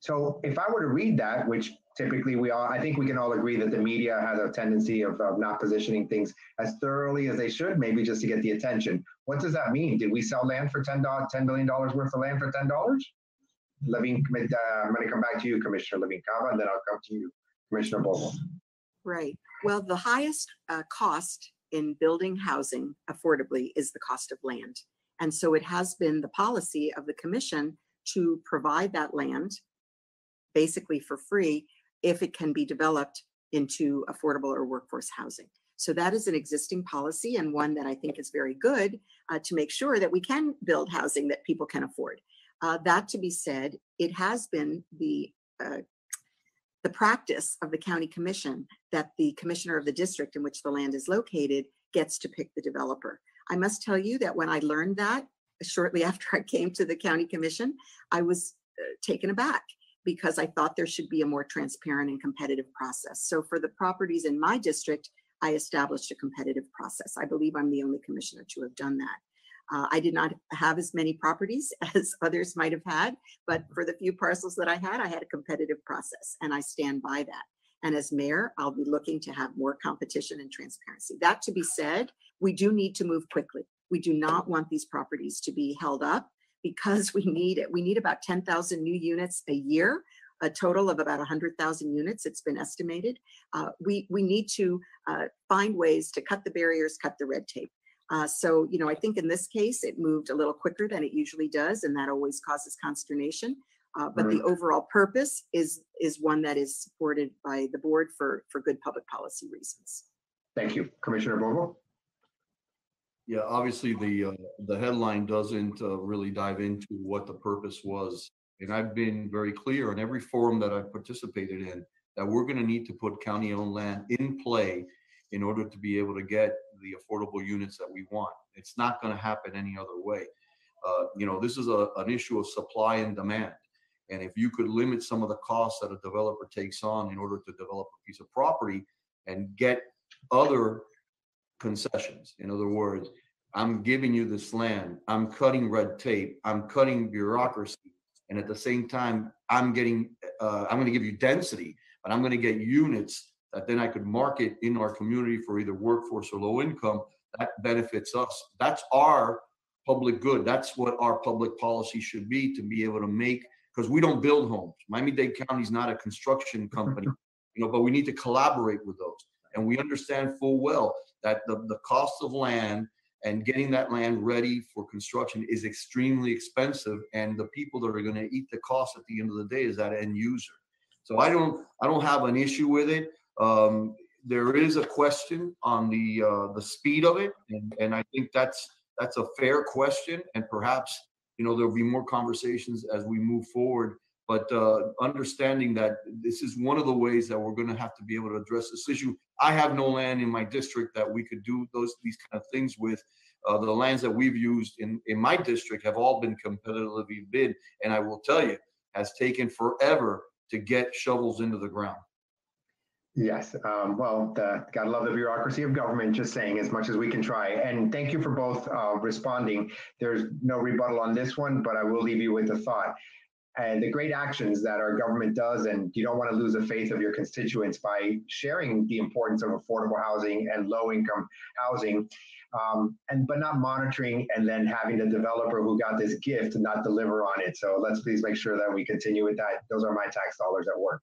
So if I were to read that, which typically we all, I think we can all agree that the media has a tendency of, of not positioning things as thoroughly as they should, maybe just to get the attention. What does that mean? Did we sell land for $10, $10 million worth of land for $10? Levine, uh, I'm going to come back to you, Commissioner Levine Cava, and then I'll come to you, Commissioner Bovo. Right. Well, the highest uh, cost in building housing affordably is the cost of land. And so it has been the policy of the commission to provide that land basically for free if it can be developed into affordable or workforce housing. So that is an existing policy and one that I think is very good uh, to make sure that we can build housing that people can afford. Uh, that to be said, it has been the uh, the practice of the county commission that the commissioner of the district in which the land is located gets to pick the developer. I must tell you that when I learned that shortly (laughs) after I came to the county commission, I was uh, taken aback because I thought there should be a more transparent and competitive process. So for the properties in my district, I established a competitive process. I believe I'm the only commissioner to have done that. Uh, I did not have as many properties (laughs) as others might have had, but for the few parcels that I had, I had a competitive process and I stand by that. And as mayor, I'll be looking to have more competition and transparency. That to be said, we do need to move quickly. We do not want these properties to be held up because we need it. We need about 10,000 new units a year, a total of about 100,000 units, it's been estimated. Uh, we, we need to uh, find ways to cut the barriers, cut the red tape. Uh, so, you know, I think in this case, it moved a little quicker than it usually does, and that always causes consternation. Uh, but the overall purpose is is one that is supported by the board for for good public policy reasons. Thank you. Commissioner Bovo? Yeah, obviously, the, uh, the headline doesn't uh, really dive into what the purpose was. And I've been very clear in every forum that I've participated in, that we're gonna need to put county-owned land in play in order to be able to get the affordable units that we want. It's not gonna happen any other way. Uh, You know, this is a, an issue of supply and demand. And if you could limit some of the costs that a developer takes on in order to develop a piece of property and get other concessions. In other words, I'm giving you this land, I'm cutting red tape, I'm cutting bureaucracy. And at the same time, I'm getting, uh, I'm gonna give you density, but I'm gonna get units that then I could market in our community for either workforce or low income. That benefits us. That's our public good. That's what our public policy should be to be able to make, because we don't build homes. Miami-Dade County is not a construction company, (laughs) you know, but we need to collaborate with those. And we understand full well that the, the cost of land and getting that land ready for construction is extremely expensive. And the people that are gonna eat the cost at the end of the day is that end user. So I don't, I don't have an issue with it. Um, there is a question on the, uh, the speed of it. And, and I think that's, that's a fair question. And perhaps, you know, there'll be more conversations as we move forward. But, uh, understanding that this is one of the ways that we're gonna have to be able to address this issue. I have no land in my district that we could do those, these kind of things with. Uh, the lands that we've used in, in my district have all been competitively bid. And I will tell you, has taken forever to get shovels into the ground. Yes, um, well, the, gotta love the bureaucracy of government, just saying as much as we can try. And thank you for both, uh, responding. There's no rebuttal on this one, but I will leave you with a thought. And the great actions that our government does, and you don't want to lose the faith of your constituents by sharing the importance of affordable housing and low income housing. Um, and but not monitoring and then having the developer who got this gift not deliver on it. So let's please make sure that we continue with that. Those are my tax dollars at work.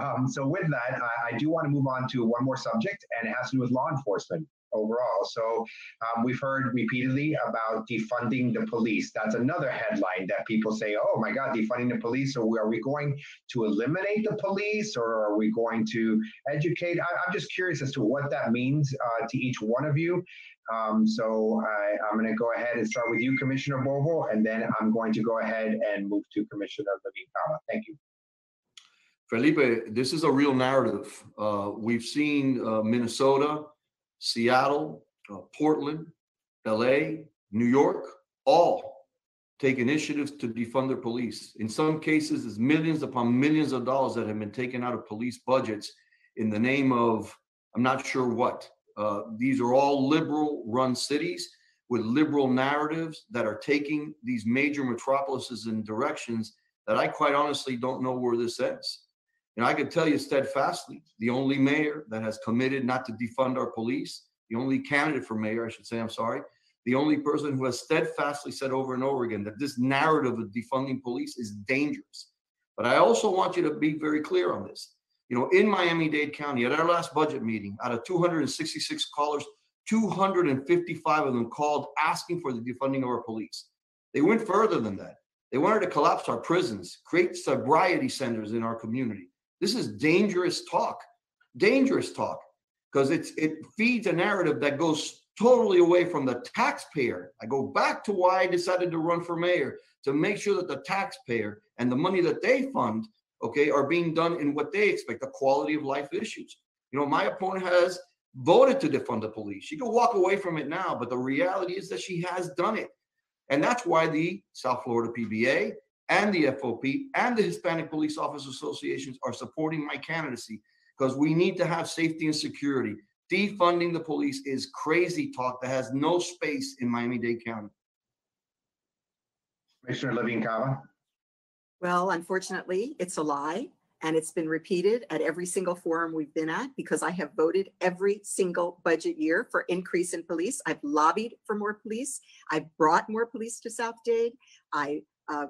Um, so with that, I, I do want to move on to one more subject, and it has to do with law enforcement overall. So um, we've heard repeatedly about defunding the police. That's another headline that people say, "Oh my God, defunding the police." So are we going to eliminate the police, or are we going to educate? I, am just curious as to what that means uh, to each one of you. Um, so I, I'm going to go ahead and start with you, Commissioner Bovo, and then I'm going to go ahead and move to Commissioner Levine. Thank you. Felipe, this is a real narrative. Uh, we've seen uh, Minnesota, Seattle, uh, Portland, LA, New York, all take initiatives to defund their police. In some cases, it's millions upon millions of dollars that have been taken out of police budgets in the name of, I'm not sure what. Uh, these are all liberal run cities with liberal narratives that are taking these major metropolises in directions that I quite honestly don't know where this ends. And I can tell you steadfastly, the only mayor that has committed not to defund our police, the only candidate for mayor, I should say, I'm sorry, the only person who has steadfastly said over and over again that this narrative of defunding police is dangerous. But I also want you to be very clear on this. You know, in Miami-Dade County, at our last budget meeting, out of 266 callers, 255 of them called asking for the defunding of our police. They went further than that. They wanted to collapse our prisons, create sobriety centers in our community. This is dangerous talk, dangerous talk, because it's it feeds a narrative that goes totally away from the taxpayer. I go back to why I decided to run for mayor to make sure that the taxpayer and the money that they fund, okay, are being done in what they expect, the quality of life issues. You know, my opponent has voted to defund the police. She can walk away from it now, but the reality is that she has done it. And that's why the South Florida PBA and the FOP and the Hispanic Police Officers Associations are supporting my candidacy because we need to have safety and security. Defunding the police is crazy talk that has no space in Miami-Dade County. Commissioner Levine Cava? Well, unfortunately, it's a lie. And it's been repeated at every single forum we've been at because I have voted every single budget year for increase in police. I've lobbied for more police. I've brought more police to South Dade. I uh,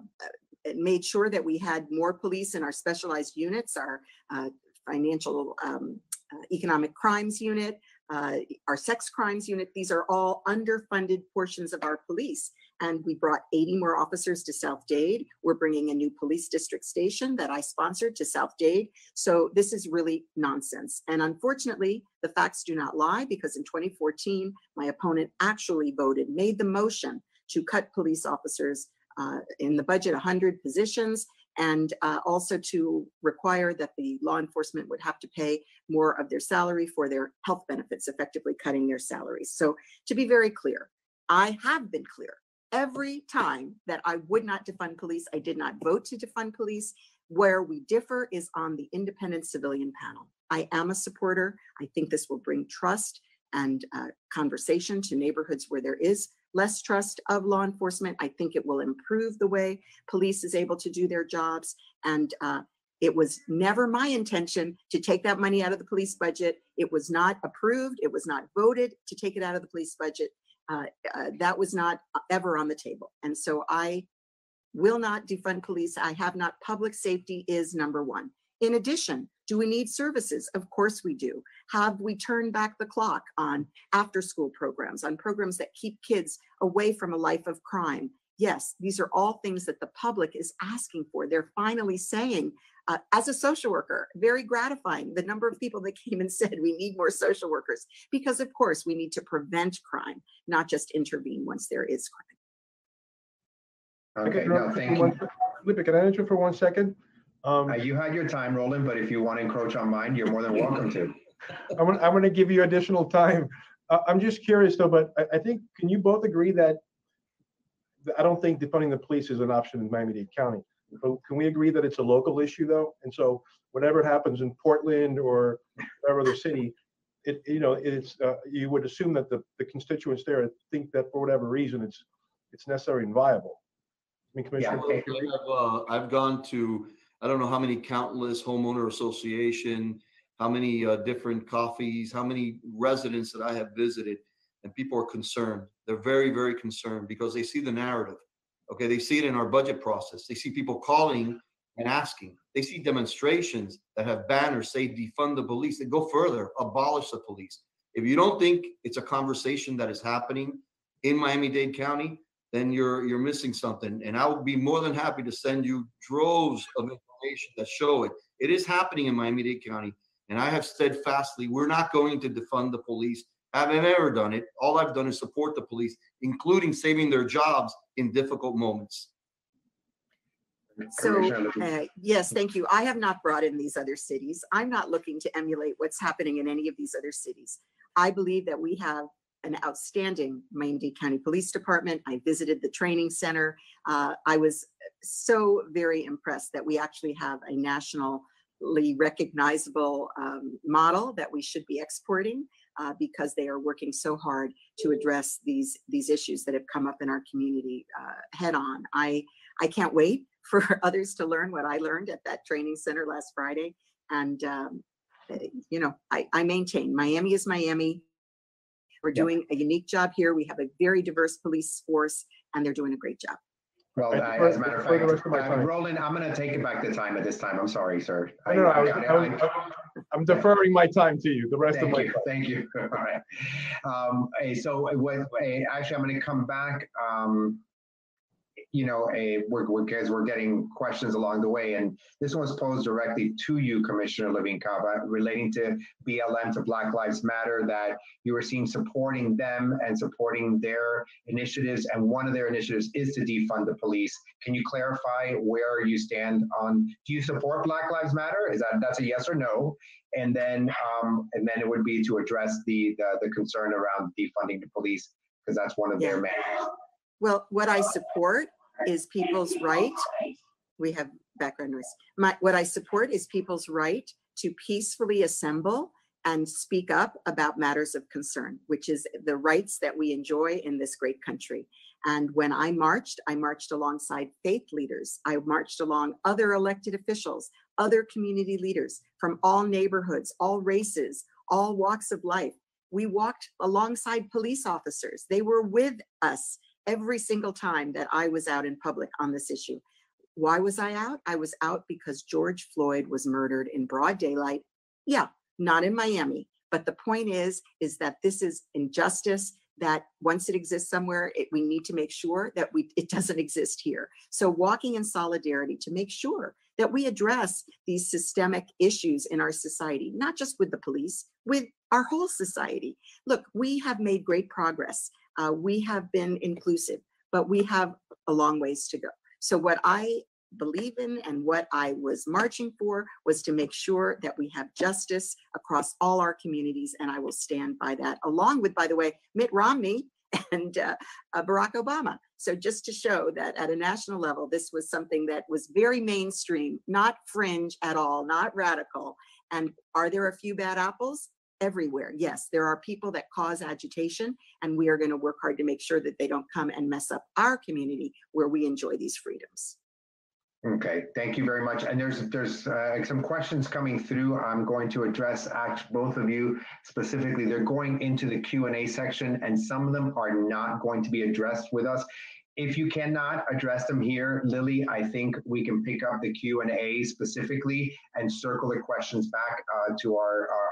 made sure that we had more police in our specialized units, our uh, financial um, uh, economic crimes unit, uh, our sex crimes unit. These are all underfunded portions of our police. And we brought 80 more officers to South Dade. We're bringing a new police district station that I sponsored to South Dade. So this is really nonsense. And unfortunately, the facts do not lie because in 2014, my opponent actually voted, made the motion to cut police officers uh, in the budget 100 positions and uh, also to require that the law enforcement would have to pay more of their salary for their health benefits, effectively cutting their salaries. So to be very clear, I have been clear every time that I would not defund police. I did not vote to defund police. Where we differ is on the independent civilian panel. I am a supporter. I think this will bring trust and uh, conversation to neighborhoods where there is less trust of law enforcement. I think it will improve the way police is able to do their jobs. And uh, it was never my intention to take that money out of the police budget. It was not approved. It was not voted to take it out of the police budget. Uh, uh, that was not ever on the table. And so I will not defund police. I have not. Public safety is number one. In addition, do we need services? Of course we do. Have we turned back the clock on after school programs, on programs that keep kids away from a life of crime? Yes, these are all things that the public is asking for. They're finally saying, uh, as a social worker, very gratifying, the number of people that (laughs) came and said we need more social workers, because of course we need to prevent crime, not just intervene once there is crime. Okay, no, thank you. Felipe, can I interrupt for one second? Um, Uh, You had your time, Roland, but if you want to encroach on mine, you're more than (laughs) welcome to. I'm gonna, I'm gonna give you additional time. Uh, I'm just curious though, but I, I think, can you both agree that that I don't think defunding the police is an option in Miami-Dade County. But can we agree that it's a local issue though? And so whatever happens in Portland or whatever other city, it, you know, it's, uh, you would assume that the, the constituents there think that for whatever reason, it's, it's necessary and viable. I mean, Commissioner. okay. I've, uh, I've gone to, I don't know how many countless homeowner association, how many uh, different coffees, how many residents that I have visited, and people are concerned. They're very, very concerned because they see the narrative. Okay, they see it in our budget process. They see people calling and asking. They see demonstrations that have banners say defund the police. They go further, abolish the police. If you don't think it's a conversation that is happening in Miami-Dade County, then you're you're missing something. And I would be more than happy to send you droves of information that show it. It is happening in Miami-Dade County. And I have steadfastly, we're not going to defund the police. I haven't ever done it. All I've done is support the police, including saving their jobs in difficult moments. So, uh, yes, thank you. I have not brought in these other cities. I'm not looking to emulate what's happening in any of these other cities. I believe that we have an outstanding Miami-Dade County Police Department. I visited the training center. Uh, I was so very impressed that we actually have a nationally recognizable um, model that we should be exporting uh, because they are working so hard to address these these issues that have come up in our community uh, head on. I I can't wait for (laughs) others to learn what I learned at that training center last Friday. And, um, eh, you know, I, I maintain Miami is Miami. We're Yep. doing a unique job here. We have a very diverse police force and they're doing a great job. Well, I I- as a matter of defer of my fact, uh. Roland, I'm gonna take it back to time at this time. I'm sorry, sir. No, no, I was- I- I was- I- I'm deferring my time to you, the rest of Thank my. you, thank you. (laughs) All right. Um, eh, so what, eh, actually, I'm gonna come back, um, you know, a, we're, we're, because we're getting questions along the way, and this one was posed directly to you, Commissioner Levine Cava, relating to BLM to Black Lives Matter, that you were seen supporting them and supporting their initiatives, and one of their initiatives is to defund the police. Can you clarify where you stand on, do you support Black Lives Matter? Is that, that's a yes or no? And then, um, and then it would be to address the, the, the concern around defunding the police, because that's one of their Yeah. main. Well, what I support is people's right. We have background noise. My, what I support is people's right to peacefully assemble and speak up about matters of concern, which is the rights that we enjoy in this great country. And when I marched, I marched alongside faith leaders. I marched along other elected officials, other community leaders from all neighborhoods, all races, all walks of life. We walked alongside police officers. They were with us every single time that I was out in public on this issue. Why was I out? I was out because George Floyd was murdered in broad daylight. Yeah, not in Miami. But the point is, is that this is injustice that once it exists somewhere, it, we need to make sure that we, it doesn't exist here. So walking in solidarity to make sure that we address these systemic issues in our society, not just with the police, with our whole society. Look, we have made great progress. Uh, we have been inclusive, but we have a long ways to go. So what I believe in and what I was marching for was to make sure that we have justice across all our communities, and I will stand by that, along with, by the way, Mitt Romney (laughs) and uh, uh, Barack Obama. So just to show that at a national level, this was something that was very mainstream, not fringe at all, not radical. And are there a few bad apples? Everywhere. Yes, there are people that cause agitation, and we are going to work hard to make sure that they don't come and mess up our community where we enjoy these freedoms. Okay, thank you very much. And there's, there's uh, some questions coming through. I'm going to address act, both of you specifically. They're going into the Q and A section and some of them are not going to be addressed with us. If you cannot address them here, Lily, I think we can pick up the Q and A specifically and circle the questions back uh, to our, our,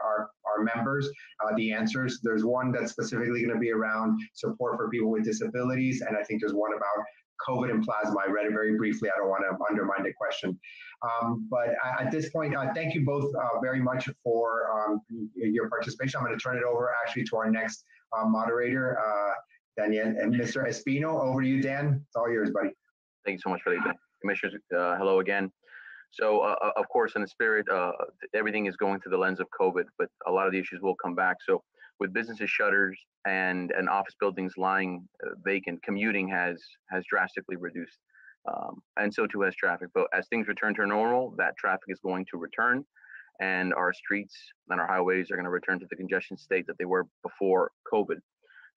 our, members, uh, the answers. There's one that's specifically going to be around support for people with disabilities. And I think there's one about COVID and plasma. I read it very briefly. I don't want to undermine the question. Um, but at this point, uh, thank you both uh, very much for um, your participation. I'm going to turn it over actually to our next uh, moderator, uh, Daniel and Mr. Espino. Over to you, Dan. It's all yours, buddy. Thank you so much, Felipe. Commissioners, uh, hello again. So, uh, uh, of course, in the spirit, uh, everything is going through the lens of COVID, but a lot of the issues will come back. So, with businesses shutters and and office buildings lying uh, vacant, commuting has has drastically reduced, um, and so too has traffic. But as things return to normal, that traffic is going to return, and our streets and our highways are going to return to the congestion state that they were before COVID.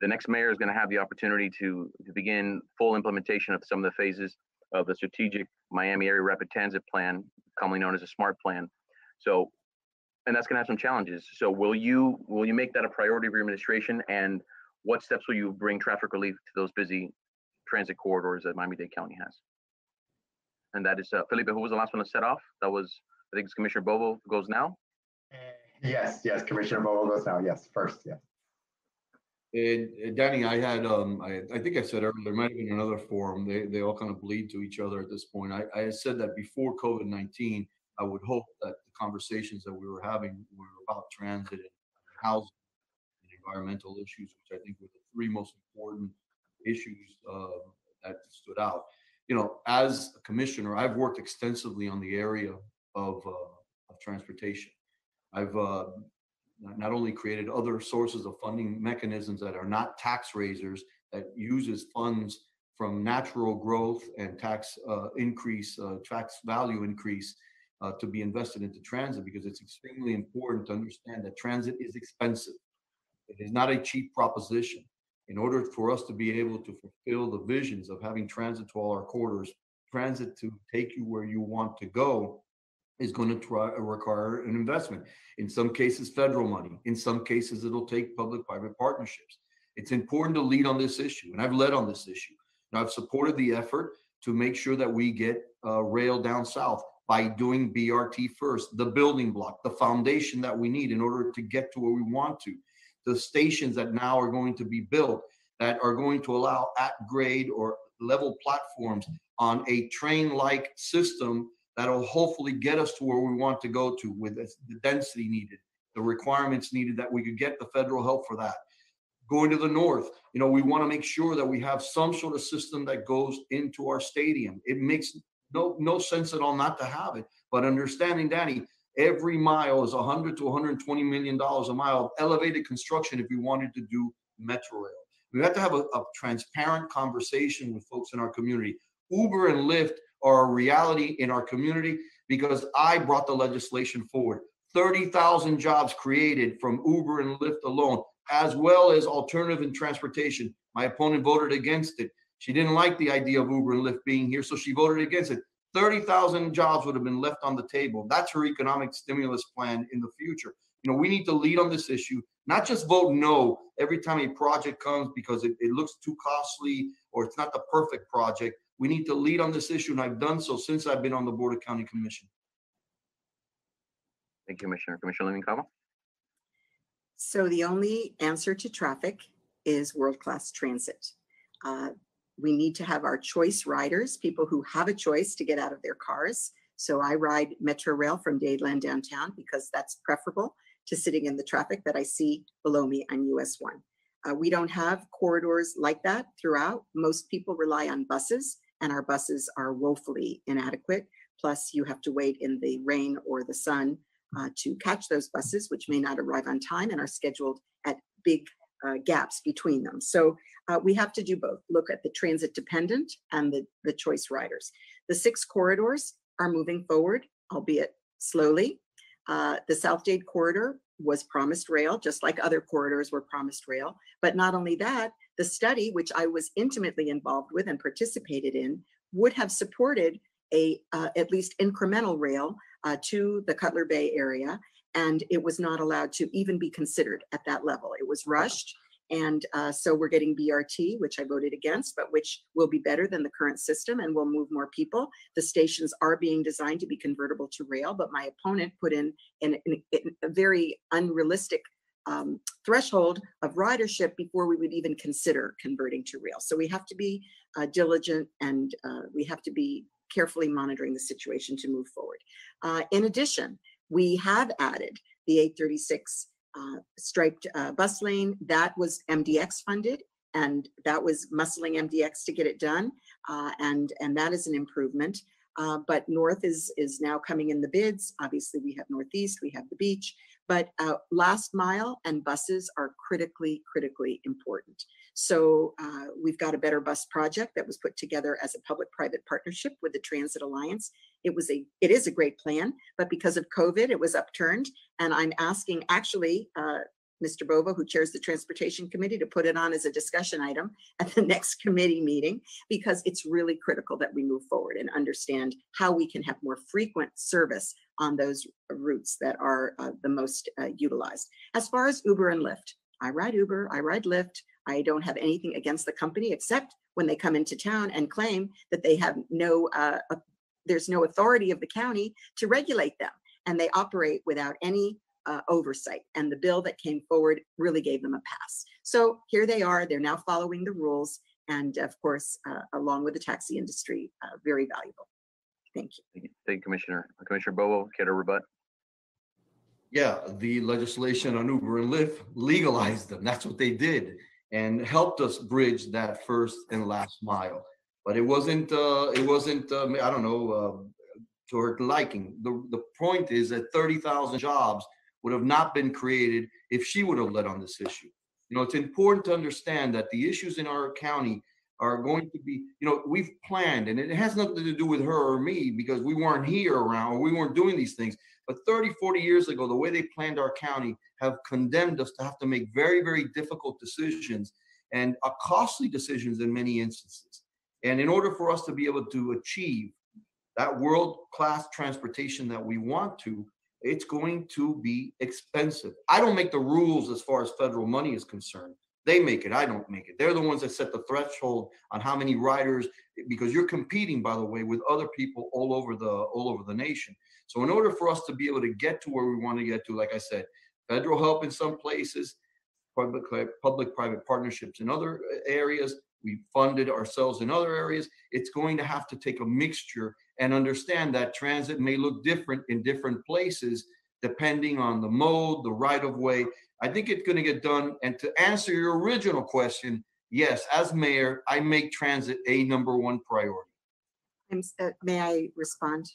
The next mayor is going to have the opportunity to to begin full implementation of some of the phases of the strategic Miami Area Rapid Transit Plan, commonly known as a SMART Plan. So, and that's going to have some challenges. So, will you will you make that a priority of your administration? And what steps will you bring traffic relief to those busy transit corridors that Miami-Dade County has? And that is uh, Felipe. Who was the last one to set off? That was I think it's Commissioner Bovo goes now. Yes, yes, Commissioner Bovo goes now. Yes, first, yes. And Danny, I had, um, I, I think I said earlier, there might have been another forum. They, they all kind of bleed to each other at this point. I, I said that before COVID-19, I would hope that the conversations that we were having were about transit and housing and environmental issues, which I think were the three most important issues, uh, that stood out. You know, as a commissioner, I've worked extensively on the area of, uh, of transportation. I've, uh, not only created other sources of funding mechanisms that are not tax raisers, that uses funds from natural growth and tax uh, increase, uh, tax value increase uh, to be invested into transit because it's extremely important to understand that transit is expensive. It is not a cheap proposition. In order for us to be able to fulfill the visions of having transit to all our quarters, transit to take you where you want to go is going to try require an investment. In some cases federal money. In some cases it'll take public private partnerships. It's important to lead on this issue and i've led on this issue. And i've supported the effort to make sure that we get uh, rail down south by doing BRT first, the building block, the foundation that we need in order to get to where we want to. The stations that now are going to be built that are going to allow at grade or level platforms on a train-like system that'll hopefully get us to where we want to go to with the density needed, the requirements needed that we could get the federal help for that. Going to the north, you know, we want to make sure that we have some sort of system that goes into our stadium. It makes no, no sense at all not to have it. But understanding, Danny, every mile is 100 to 120 million dollars a mile of elevated construction if we wanted to do metro rail. We have to have a, a transparent conversation with folks in our community. Uber and Lyft are a reality in our community because I brought the legislation forward. 30,000 jobs created from Uber and Lyft alone, as well as alternative in transportation. My opponent voted against it. She didn't like the idea of Uber and Lyft being here, so she voted against it. 30,000 jobs would have been left on the table. That's her economic stimulus plan in the future. You know, we need to lead on this issue, not just vote no every time a project comes because it, it looks too costly or it's not the perfect project. We need to lead on this issue, and I've done so since I've been on the Board of County Commission. Thank you, Commissioner. Commissioner Limon So the only answer to traffic is world-class transit. Uh, We need to have our choice riders, people who have a choice to get out of their cars. So I ride Metro Rail from Dadeland downtown because that's preferable to sitting in the traffic that I see below me on US one. Uh, we don't have corridors like that throughout. Most people rely on buses and our buses are woefully inadequate. Plus you have to wait in the rain or the sun uh, to catch those buses, which may not arrive on time and are scheduled at big uh, gaps between them. So uh, we have to do both, look at the transit dependent and the, the choice riders. The six corridors are moving forward, albeit slowly. Uh, the South Dade corridor was promised rail, just like other corridors were promised rail. But not only that, the study, which I was intimately involved with and participated in, would have supported a uh, at least incremental rail uh, to the Cutler Bay area, and it was not allowed to even be considered at that level. It was rushed, and uh, so we're getting BRT, which I voted against, but which will be better than the current system and will move more people. The stations are being designed to be convertible to rail, but my opponent put in an, an- a very unrealistic um, threshold of ridership before we would even consider converting to rail. So we have to be uh, diligent and uh, we have to be carefully monitoring the situation to move forward. Uh, in addition, we have added the 836 uh, striped uh, bus lane. That was MDX funded, and that was muscling MDX to get it done. Uh, and and that is an improvement. Uh, but North is is now coming in the bids. Obviously, we have Northeast, we have the beach, but uh, last mile and buses are critically critically important. So uh, we've got a better bus project that was put together as a public-private partnership with the Transit Alliance. It was a it is a great plan, but because of COVID, it was upturned. And I'm asking actually uh, Mr. Bovo, who chairs the Transportation Committee, to put it on as a discussion item at the (laughs) next committee meeting because it's really critical that we move forward and understand how we can have more frequent service on those routes that are uh, the most uh, utilized. As far as Uber and Lyft, I ride Uber, I ride Lyft. I don't have anything against the company except when they come into town and claim that they have no, uh, uh, there's no authority of the county to regulate them. And they operate without any uh, oversight. And the bill that came forward really gave them a pass. So here they are. They're now following the rules. And of course, uh, along with the taxi industry, uh, very valuable. Thank you. Thank you, Commissioner. Commissioner Bovo, care to rebut? Yeah, the legislation on Uber and Lyft legalized them. That's what they did and helped us bridge that first and last mile. But it wasn't, uh, it wasn't, um, I don't know, uh, to her liking. The, the point is that 30,000 jobs would have not been created if she would have led on this issue. You know, it's important to understand that the issues in our county are going to be, you know, we've planned, and it has nothing to do with her or me because we weren't here around, or we weren't doing these things. But 30, 40 years ago, the way they planned our county have condemned us to have to make very, very difficult decisions and uh, costly decisions in many instances. And in order for us to be able to achieve that world-class transportation that we want to, it's going to be expensive. I don't make the rules as far as federal money is concerned. They make it. I don't make it. They're the ones that set the threshold on how many riders, because you're competing, by the way, with other people all over the all over the nation. So in order for us to be able to get to where we want to get to, like I said, federal help in some places, public public private partnerships in other uh, areas, we funded ourselves in other areas. It's going to have to take a mixture and understand that transit may look different in different places depending on the mode, the right of way. I think it's going to get done. And to answer your original question, yes, as mayor, I make transit a number one priority. I'm uh, May I respond?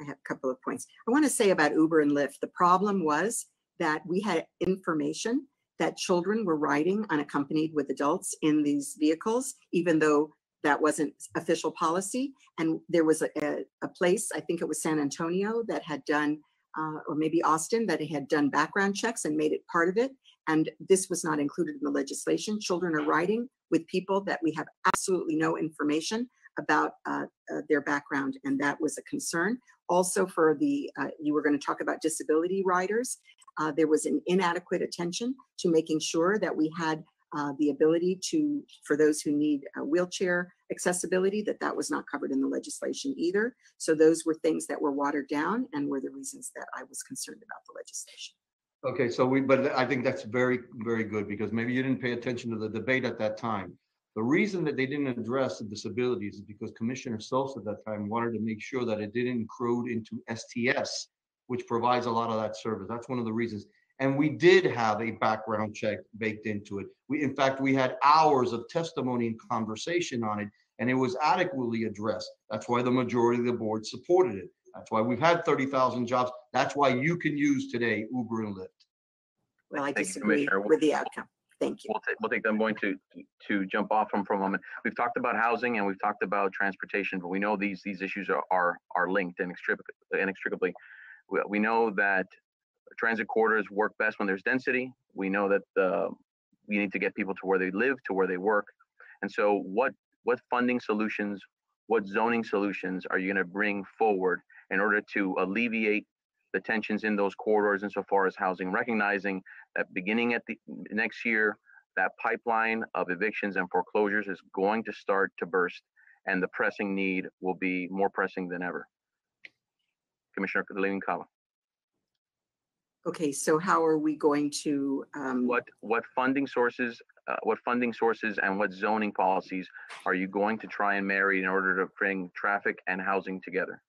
I have a couple of points. I want to say about Uber and Lyft, the problem was that we had information that children were riding unaccompanied with adults in these vehicles, even though that wasn't official policy. And there was a, a- a place, I think it was San Antonio, that had done, uh, or maybe Austin, that had done background checks and made it part of it. And this was not included in the legislation. Children are riding with people that we have absolutely no information about uh, uh, their background, and that was a concern. Also, for the, uh, you were going to talk about disability riders, uh, there was an inadequate attention to making sure that we had uh, the ability to, for those who need wheelchair accessibility, that that was not covered in the legislation either. So those were things that were watered down and were the reasons that I was concerned about the legislation. Okay, so we, but I think that's very, very good because maybe you didn't pay attention to the debate at that time. The reason that they didn't address the disabilities is because Commissioner Sosa at that time wanted to make sure that it didn't include into STS, which provides a lot of that service. That's one of the reasons. And we did have a background check baked into it. We, in fact, we had hours of testimony and conversation on it, and it was adequately addressed. That's why the majority of the board supported it. That's why we've had 30,000 jobs. That's why you can use today Uber and Lyft. Well, I Thank you, disagree Commissioner. with the outcome. Thank you. We'll take, we'll take, I'm going to, to jump off from for a moment. We've talked about housing and we've talked about transportation, but we know these, these issues are, are, are linked inextricably. inextricably. We, we know that transit corridors work best when there's density. We know that, uh, we need to get people to where they live, to where they work. And so what, what funding solutions, what zoning solutions are you gonna bring forward in order to alleviate the tensions in those corridors insofar as housing, recognizing that beginning at the next year, that pipeline of evictions and foreclosures is going to start to burst and the pressing need will be more pressing than ever. Commissioner Levine Cava, Okay, so how are we going to, um, what, what funding sources, uh, what funding sources and what zoning policies are you going to try and marry in order to bring traffic and housing together?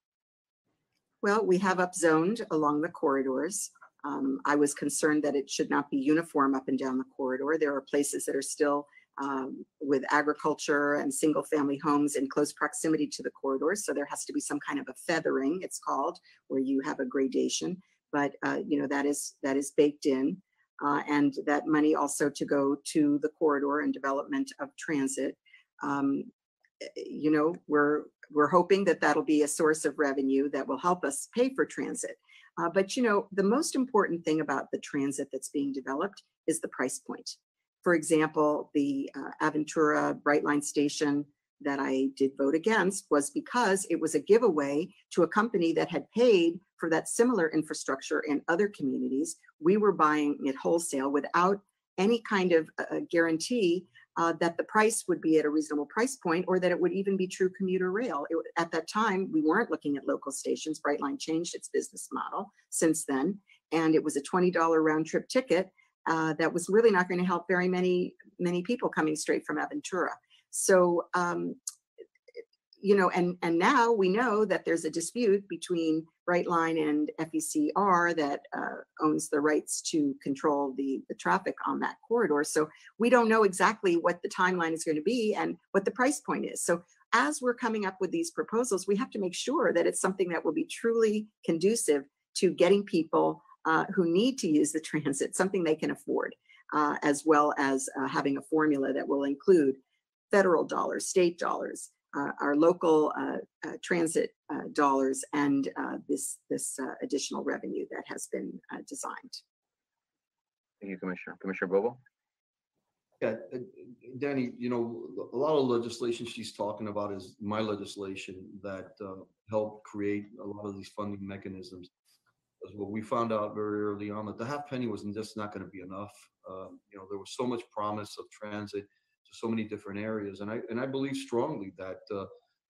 Well, we have upzoned along the corridors. Um, I was concerned that it should not be uniform up and down the corridor. There are places that are still um, with agriculture and single-family homes in close proximity to the corridors. So there has to be some kind of a feathering, it's called, where you have a gradation. But, uh, you know, that is, that is baked in. Uh, and that money also to go to the corridor and development of transit. Um, eh, you know, we're, we're hoping that that'll be a source of revenue that will help us pay for transit. Uh, but you know, the most important thing about the transit that's being developed is the price point. For example, the uh, Aventura Brightline station that I did vote against was because it was a giveaway to a company that had paid for that similar infrastructure in other communities. We were buying it wholesale without any kind of uh, guarantee uh, that the price would be at a reasonable price point or that it would even be true commuter rail. It- at that time, we weren't looking at local stations. Brightline changed its business model since then. And it was a $20 round trip ticket uh, that was really not going to help very many, many people coming straight from Aventura. So, um, you know, and, and now we know that there's a dispute between Brightline and FECR that uh, owns the rights to control the, the traffic on that corridor. So we don't know exactly what the timeline is going to be and what the price point is. So as we're coming up with these proposals, we have to make sure that it's something that will be truly conducive to getting people uh, who need to use the (laughs) transit, something they can afford, uh, as well as uh, having a formula that will include federal dollars, state dollars, uh, our local uh, uh, transit uh, dollars, and uh, this this uh, additional revenue that has been uh, designed. Thank you, Commissioner. Commissioner Bovo? Yeah, Danny, you know, a lot of legislation she's talking about is my legislation that uh, helped create a lot of these funding mechanisms. Because what we found out very early on that the half penny was just not going to be enough. Um, you know, there was so much promise of transit to so many different areas, and I and I believe strongly that uh,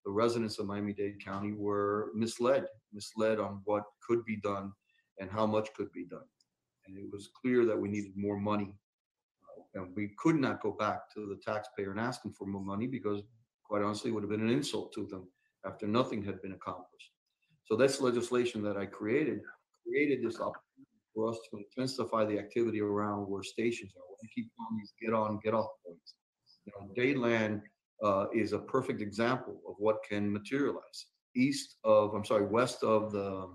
the residents of Miami-Dade County were misled, misled on what could be done and how much could be done. And it was clear that we needed more money. Uh, And we could not go back to the taxpayer and ask them for more money because quite honestly, it would have been an insult to them after nothing had been accomplished. So this legislation that I created, created this opportunity for us to intensify the activity around where stations are. We keep on these get on, get off points. Dadeland uh, is a perfect example of what can materialize. East of, I'm sorry, west of the,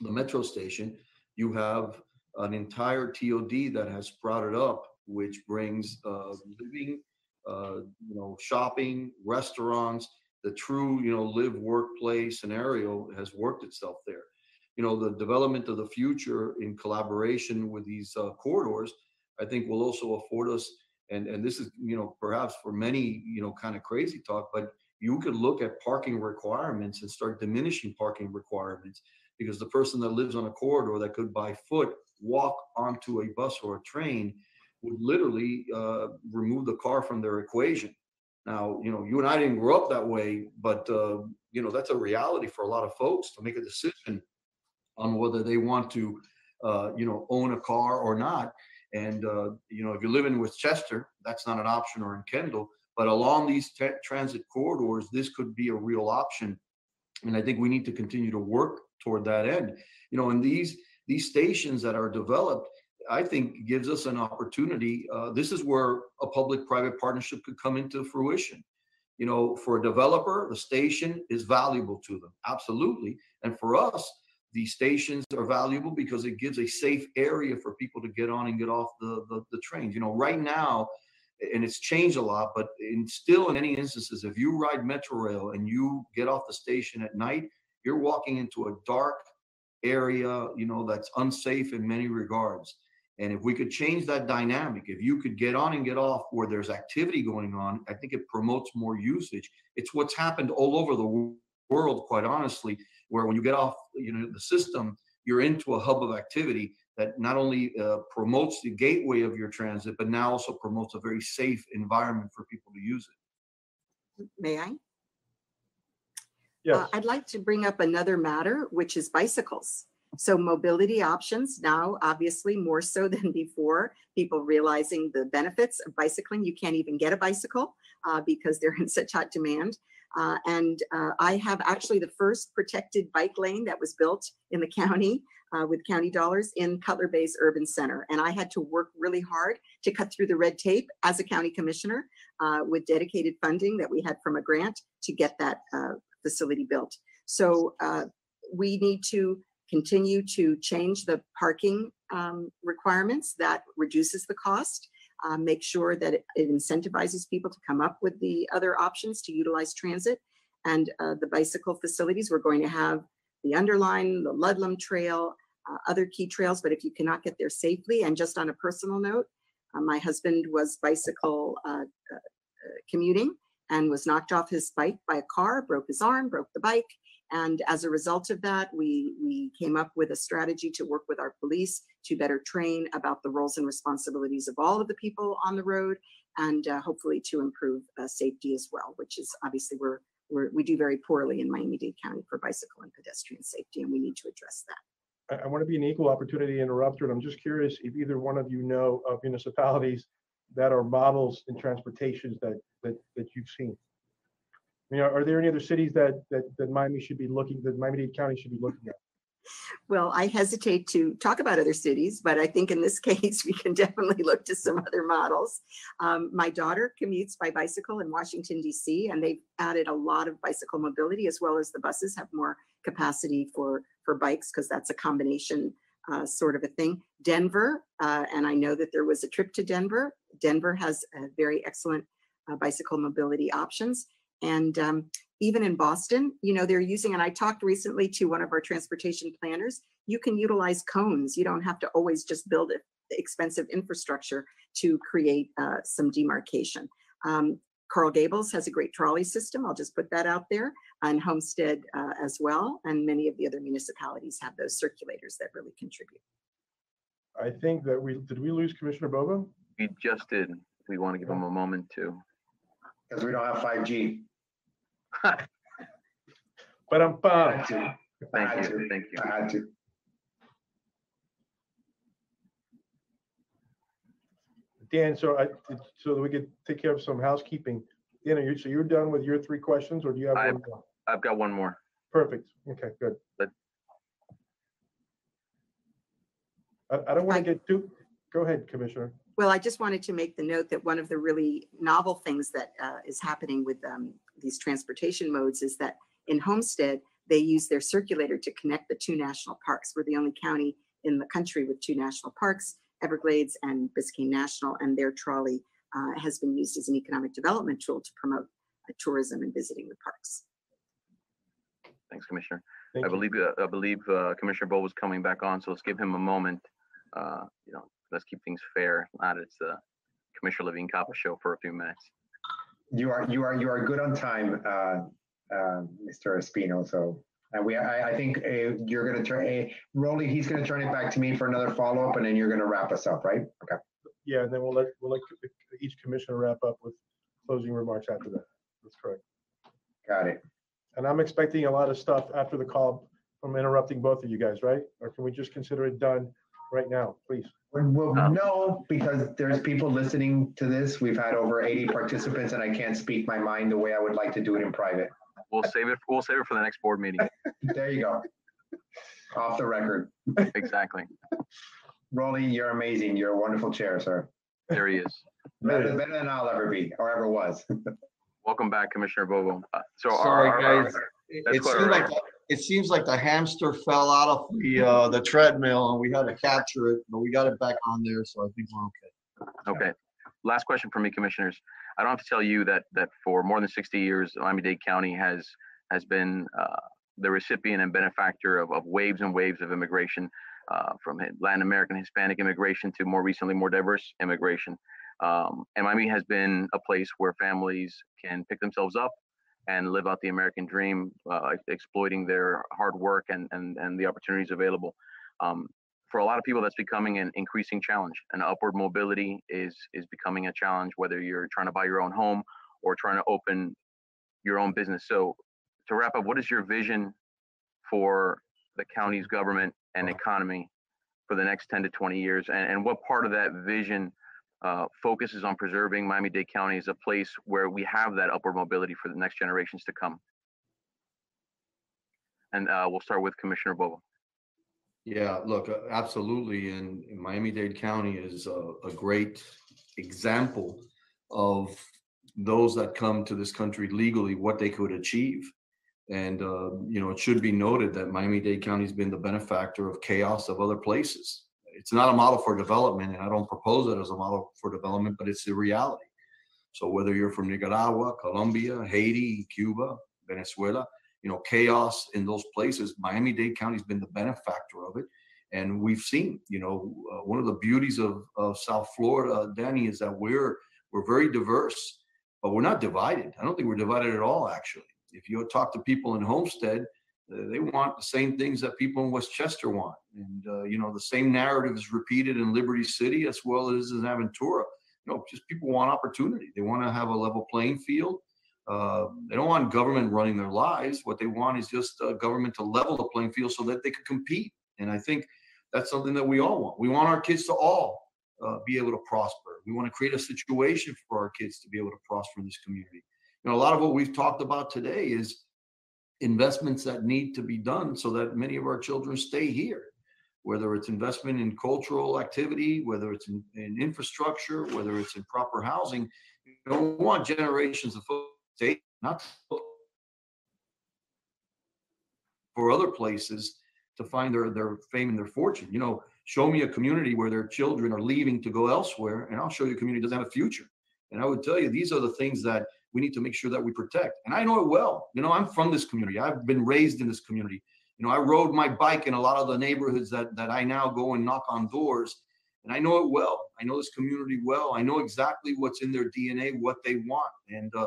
the metro station, you have an entire TOD that has sprouted up, which brings uh, living, uh, you know, shopping, restaurants, the true, you know, live, work, play scenario has worked itself there. You know, the development of the future in collaboration with these uh, corridors, I think will also afford us, and, and this is, you know, perhaps for many, you know, kind of crazy talk, but you could look at parking requirements and start diminishing parking requirements because the person that lives on a corridor that could by foot walk onto a bus or a train would literally uh, remove the car from their equation. Now, you know, you and I didn't grow up that way, but uh, you know that's a reality for a lot of folks to make a decision on whether they want to, uh, you know, own a car or not. And uh, you know, if you live in Westchester, that's not an option, or in Kendall. But along these tra- transit corridors, this could be a real option. And I think we need to continue to work toward that end. You know, and these these stations that are developed, I think gives us an opportunity. Uh, this is where a public-private partnership could come into fruition. You know, for a developer, the station is valuable to them, absolutely. And for us, the stations are valuable because it gives a safe area for people to get on and get off the, the, the trains. You know, right now, and it's changed a lot, but in still in many instances, if you ride Metro Rail and you get off the station at night, you're walking into a dark area, you know, that's unsafe in many regards. And if we could change that dynamic, if you could get on and get off where there's activity going on, I think it promotes more usage. It's what's happened all over the world, quite honestly, where when you get off, you know, the system, you're into a hub of activity that not only uh, promotes the gateway of your transit, but now also promotes a very safe environment for people to use it. May I? Yes. Uh, I'd like to bring up another matter, which is bicycles. So mobility options now, obviously more so (laughs) than before, people realizing the benefits of bicycling. You can't even get a bicycle uh, because they're in such hot demand. Uh, and uh, I have actually the first protected bike lane that was built in the county uh, with county dollars in Cutler Bay's urban center. And I had to work really hard to cut through the red tape as a county commissioner uh, with dedicated funding that we had from a grant to get that uh, facility built. So uh, we need to continue to change the parking um, requirements that reduces the cost. Uh, make sure that it, it incentivizes people to come up with the other options to utilize transit. And uh, the bicycle facilities, we're going to have the Underline, the Ludlam Trail, uh, other key trails. But if you cannot get there safely, and just on a personal note, uh, my husband was bicycle uh, uh, commuting and was knocked off his bike by a car, broke his arm, broke the bike. And as a result of that, we, we came up with a strategy to work with our police to better train about the roles and responsibilities of all of the people on the road and uh, hopefully to improve uh, safety as well, which is obviously we're, we're, we do very poorly in Miami-Dade County for bicycle and pedestrian safety, and we need to address that. I, I want to be an equal opportunity interrupter. and I'm just curious if either one of you know of municipalities that are models in transportations that, that, that you've seen. Mean, are, are there any other cities that, that, that Miami should be looking, that Miami-Dade County should be looking at? Well, I hesitate to talk about other cities, but I think in this (laughs) case, we can definitely look to some other models. Um, my daughter commutes by bicycle in Washington DC, and they've added a lot of bicycle mobility as well as the buses have more capacity for, for bikes because that's a combination uh, sort of a thing. Denver, uh, and I know that there was a trip to Denver. Denver has very excellent uh, bicycle mobility options. And um, even in Boston, you know, they're using, and I talked recently to one of our transportation planners, you can utilize cones. You don't have to always just build it, expensive infrastructure to create uh, some demarcation. Um, Coral Gables has a great trolley system. I'll just put that out there. And Homestead uh, as well. And many of the other municipalities have those circulators that really contribute. I think that we, did we lose Commissioner Bovo? We just did. We want to give him a moment to. Because we don't have 5G. (laughs) But I'm, I uh, had to. I Thank had you, to. thank you. I had to. Dan, so I, so that we could take care of some housekeeping. Dan, are you, so you're done with your three questions or do you have I- one more? I've got one more. Perfect. Okay, good. But- I, I don't want I- to get too, go ahead, Commissioner. Well, I just wanted to make the note that one of the really novel things that uh, is happening with um, these transportation modes is that in Homestead, they use their circulator to connect the two national parks. We're the only county in the country with two national parks, Everglades and Biscayne National, and their trolley uh, has been used as an economic development tool to promote uh, tourism and visiting the parks. Thanks, Commissioner. Thank I believe, uh, I believe uh, Commissioner Bo was coming back on, so let's give him a moment. Uh, You know, let's keep things fair. If Not, it's the Commissioner Levine Cava show for a few minutes. You are, you are, you are good on time, uh, uh, Mr. Espino, so. And we, I, I think uh, you're gonna turn, uh, Rolly, he's gonna turn it back to me for another follow-up and then you're gonna wrap us up, right? Okay. Yeah, and then we'll let, we'll let each commissioner wrap up with closing remarks after that. That's correct. Got it. And I'm expecting a lot of stuff after the call from interrupting both of you guys, right? Or can we just consider it done right now, please? Well, Um, no, because there's people listening to this. We've had over 80 participants and I can't speak my mind the way I would like to do it in private. We'll save it, we'll save it for the next board meeting. There you go. Off the record. Exactly. Rolly, you're amazing. You're a wonderful chair, sir. There he is. Better, better than I'll ever be or ever was. (laughs) Welcome back, Commissioner Bovo. Uh, So our- Sorry, our- our- guys. It it like, the- it seems like the hamster fell out of the, uh, the treadmill and we had to capture it, but we got it back on there, so I think we're okay. Okay. Last question for me, commissioners. I don't have to tell you that, that for more than 60 years, Miami-Dade County has, has been uh, the recipient and benefactor of, of waves and waves of immigration, uh, from Latin American, Hispanic immigration to more recently, more diverse immigration. Um, And Miami has been a place where families can pick themselves up and live out the American dream, uh, exploiting their hard work and, and, and the opportunities available. Um, for a lot of people that's becoming an increasing challenge. And upward mobility is is becoming a challenge whether you're trying to buy your own home or trying to open your own business. So to wrap up what is your vision for the county's government and economy for the next 10 to 20 years? And, and what part of that vision uh, focuses on preserving miami-dade county as a place where we have that upward mobility for the next generations to come and uh, we'll start with commissioner bovo Yeah, look, uh, absolutely. And and Miami-Dade County is a, a great example of those that come to this country legally, what they could achieve. And, uh, you know, it should be noted that Miami-Dade County's been the benefactor of chaos of other places. It's not a model for development, and I don't propose it as a model for development, but it's the reality. So whether you're from Nicaragua, Colombia, Haiti, Cuba, Venezuela, you know, chaos in those places. Miami-Dade County's been the benefactor of it. And we've seen, you know, uh, one of the beauties of, of South Florida, Danny, is that we're, we're very diverse, but we're not divided. I don't think we're divided at all, actually. If you talk to people in Homestead, they want the same things that people in Westchester want. And, uh, you know, the same narrative is repeated in Liberty City as well as in Aventura. You know, just people want opportunity. They want to have a level playing field. Uh, they don't want government running their lives. What they want is just uh, government to level the playing field so that they can compete. And I think that's something that we all want. We want our kids to all uh, be able to prosper. We want to create a situation for our kids to be able to prosper in this community. You know, a lot of what we've talked about today is investments that need to be done so that many of our children stay here. Whether it's investment in cultural activity, whether it's in, in infrastructure, whether it's in proper housing, you don't want generations of folks not for other places to find their, their fame and their fortune. You know, show me a community where their children are leaving to go elsewhere, and I'll show you a community doesn't have a future. And I would tell you, these are the things that we need to make sure that we protect. And I know it well. You know, I'm from this community. I've been raised in this community. You know, I rode my bike in a lot of the neighborhoods that that I now go and knock on doors. And I know it well. I know this community well. I know exactly what's in their DNA, what they want. And, uh,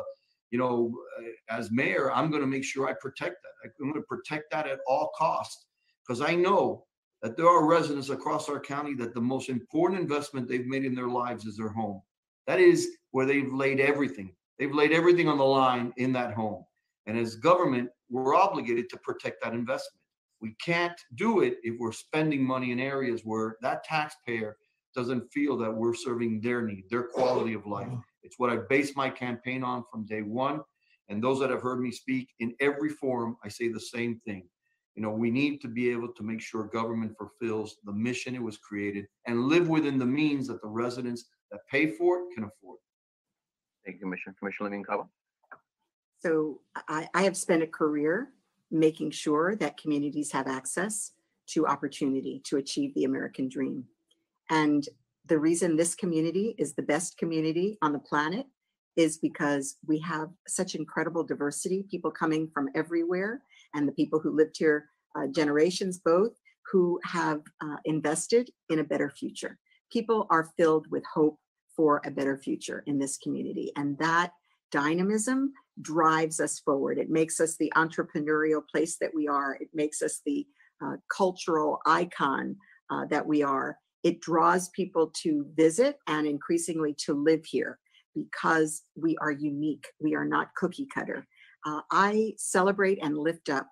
you know, uh, as mayor, I'm going to make sure I protect that. I'm going to protect that at all costs because I know that there are residents across our county that the most important investment they've made in their lives is their home. That is where they've laid everything. They've laid everything on the line in that home. And as government, we're obligated to protect that investment. We can't do it if we're spending money in areas where that taxpayer doesn't feel that we're serving their need, their quality of life. Mm-hmm. It's what I base my campaign on from day one. And those that have heard me speak in every forum, I say the same thing. You know, we need to be able to make sure government fulfills the mission it was created and live within the means that the residents that pay for it can afford. Thank you, Commissioner. Commissioner Levine Cava? So I, I have spent a career making sure that communities have access to opportunity to achieve the American dream. And the reason this community is the best community on the planet is because we have such incredible diversity, people coming from everywhere, and the people who lived here uh, generations both who have uh, invested in a better future. People are filled with hope for a better future in this community. And that dynamism drives us forward. It makes us the entrepreneurial place that we are. It makes us the uh, cultural icon uh, that we are. It draws people to visit and increasingly to live here because we are unique. We are not cookie cutter. Uh, I celebrate and lift up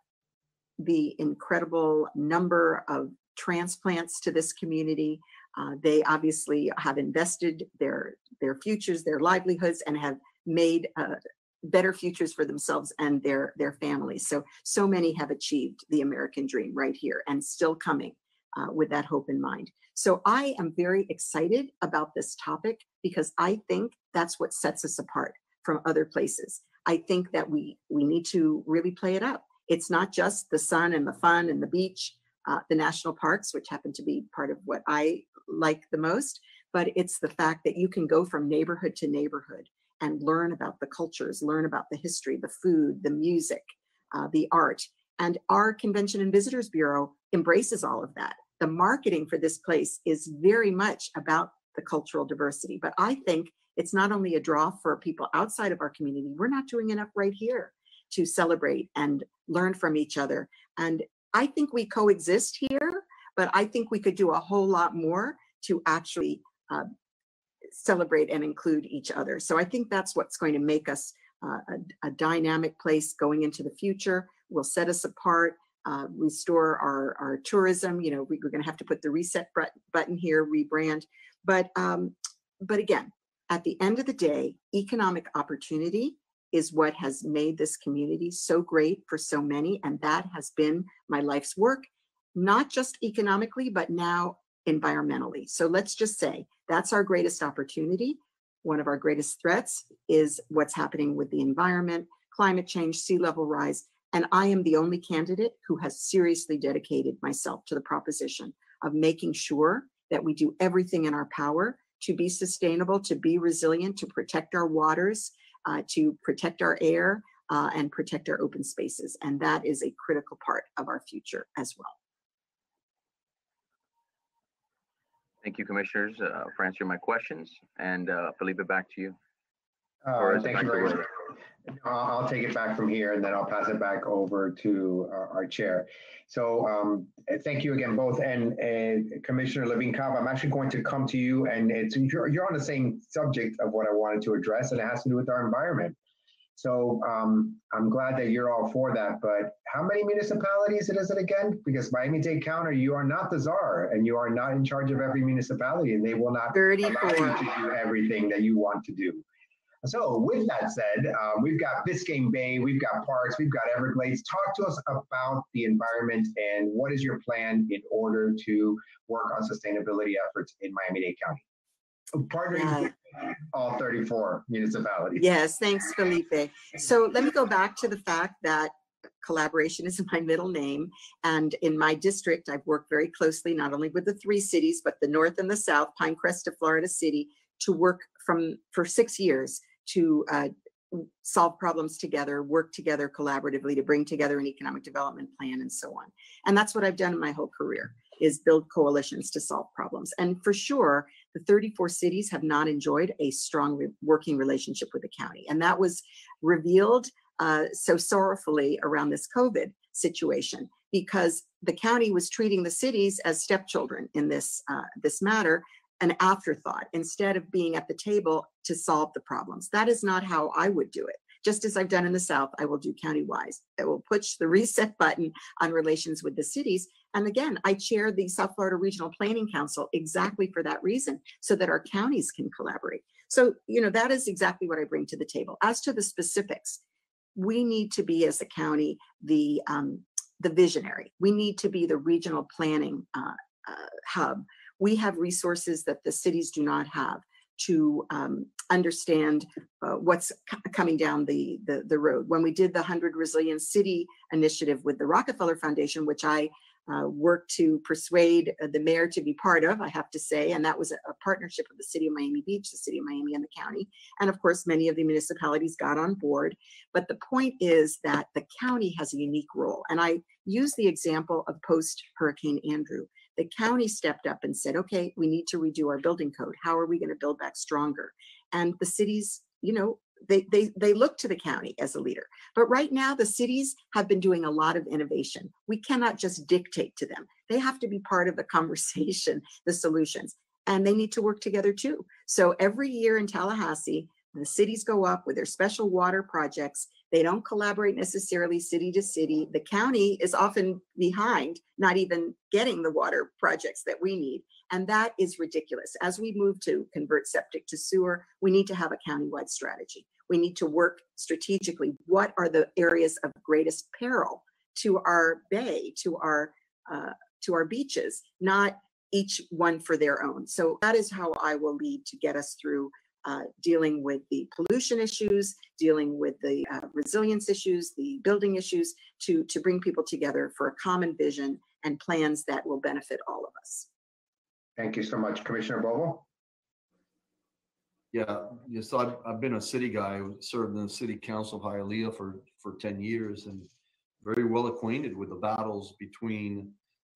the incredible number of transplants to this community. Uh, they obviously have invested their their futures, their livelihoods, and have made uh, better futures for themselves and their their families. So so many have achieved the American dream right here and still coming uh, with that hope in mind. So I am very excited about this topic because I think that's what sets us apart from other places. I think that we we need to really play it up. It's not just the sun and the fun and the beach, uh, the national parks, which happen to be part of what I like the most, but it's the fact that you can go from neighborhood to neighborhood and learn about the cultures, learn about the history, the food, the music, uh, the art. And our Convention and Visitors Bureau embraces all of that. The marketing for this place is very much about the cultural diversity. But I think it's not only a draw for people outside of our community, we're not doing enough right here to celebrate and learn from each other. And I think we coexist here, but I think we could do a whole lot more to actually uh, celebrate and include each other. So I think that's what's going to make us uh, a, a, dynamic place going into the future. Will set us apart, uh, restore our, our tourism. You know, we, are going to have to put the reset button here, rebrand. But um, but again, at the end of the day, economic opportunity is what has made this community so great for so many, and that has been my life's work, not just economically, but now environmentally. So let's just say that's our greatest opportunity. One of our greatest threats is what's happening with the environment, climate change, sea level rise. And I am the only candidate who has seriously dedicated myself to the proposition of making sure that we do everything in our power to be sustainable, to be resilient, to protect our waters, uh, to protect our air, uh, and protect our open spaces. And that is a critical part of our future as well. Thank you, commissioners, uh, for answering my questions. And uh, Felipe, back to you. Uh, thank you very much. I'll, I'll take it back from here and then I'll pass it back over to our, our chair. So um, uh, thank you again, both. And, and Commissioner Levine Cava, I'm actually going to come to you and it's, you're, you're on the same subject of what I wanted to address and it has to do with our environment. So um, I'm glad that you're all for that. But how many municipalities is it again? Because Miami-Dade County, you are not the czar, and you are not in charge of every municipality, and they will not allow you to do everything that you want to do. So with that said, um, we've got Biscayne Bay, we've got parks, we've got Everglades. Talk to us about the environment and what is your plan in order to work on sustainability efforts in Miami-Dade County? Partnering with all 34 municipalities. Yes, thanks, Felipe. So let me go back to the fact that collaboration is (laughs) my middle name. And in my district, I've worked very closely not only with the three cities, but the North and the South, Pinecrest to Florida City, to work from for six years to uh, solve problems together, work together collaboratively to bring together an economic development plan and so on. And that's what I've done in my whole career. is build coalitions to solve problems. And for sure, the 34 cities have not enjoyed a strong re- working relationship with the county. And that was revealed uh, so sorrowfully around this COVID situation because the county was treating the cities as stepchildren in this uh, this matter an afterthought instead of being at the table to solve the problems that is not how i would do it just as i've done in the south i will do county-wise. I will push the reset (laughs) button on relations with the cities. And again i chair the south florida regional planning council exactly for that reason so that our counties can collaborate. So you know that is exactly what i bring to the table. As to the specifics we need to be as a county the um, the visionary. We need to be the regional planning uh, uh, hub. We have resources that the cities do not have to um, understand uh, what's coming down the, the the road. When we did the 100 Resilient City initiative with the Rockefeller Foundation, which I uh, worked to persuade uh, the mayor to be part of, I have to say, and that was a, a partnership of the city of Miami Beach, the city of Miami, and the county. And of course, many of the municipalities got on board. But the point is that the county has a unique role. And I use the example of post Hurricane Andrew. The county stepped up and said, okay, we need to redo our building code. How are we going to build back stronger? And the cities, you know, they, they, they look to the county as a leader. But right now, the cities have been doing a lot of innovation. We cannot just dictate to them. They have to be part of the (laughs) conversation, the solutions, and they need to work together too. So every year in Tallahassee, the cities go up with their special water projects. They don't collaborate necessarily city to city. The county is often behind, not even getting the water projects that we need. And that is ridiculous. As we move to convert septic to sewer, we need to have a countywide strategy. We need to work strategically. What are the areas of greatest peril to our bay, to our uh, to our beaches, not each one for their own. So that is how I will lead to get us through uh, dealing with the pollution issues, dealing with the uh, resilience issues, the building issues, to to bring people together for a common vision and plans that will benefit all of us. Thank you so much. Commissioner Bovo? Yeah, yeah, so I've, I've been a city guy, served in the city council of Hialeah for, for ten years and very well acquainted with the battles between,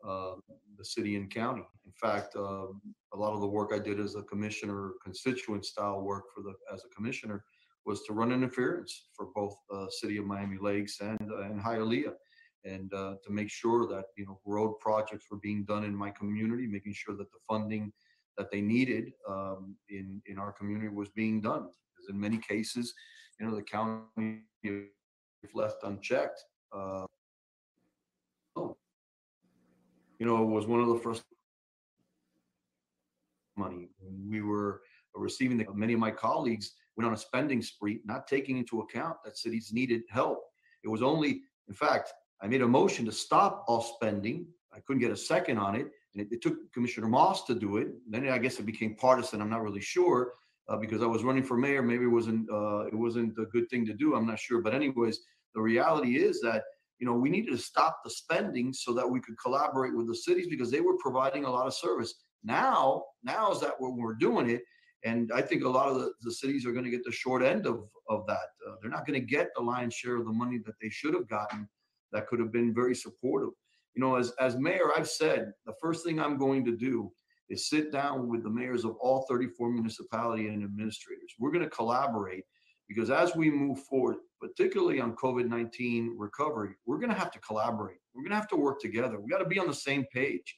uh, the city and county. In fact, uh, a lot of the work I did as a commissioner, constituent style work for the, as a commissioner was to run interference for both, uh, city of Miami Lakes and, uh, and Hialeah. And, uh, to make sure that, you know, road projects were being done in my community, making sure that the funding that they needed um, in in our community was being done. Because in many cases, you know, the county if left unchecked. Uh, oh, you know, it was one of the first money we were receiving the, many of my colleagues went on a spending spree, not taking into account that cities needed help. It was only, in fact, I made a motion to stop all spending. I couldn't get a second on it. And it, it took Commissioner Moss to do it. Then I guess it became partisan. I'm not really sure uh, because I was running for mayor. Maybe it wasn't uh, it wasn't a good thing to do. I'm not sure. But anyways, the reality is that you know we needed to stop the spending so that we could collaborate with the cities because they were providing a lot of service. Now, now is that when we're doing it, and I think a lot of the, the cities are going to get the short end of of that. Uh, they're not going to get the lion's share of the money that they should have gotten. That could have been very supportive you know, as, as mayor, I've said, the first thing I'm going to do is sit down with the mayors of all 34 municipality and administrators. We're going to collaborate because as we move forward, particularly on COVID-19 recovery, we're going to have to collaborate. We're going to have to work together. We got to be on the same page.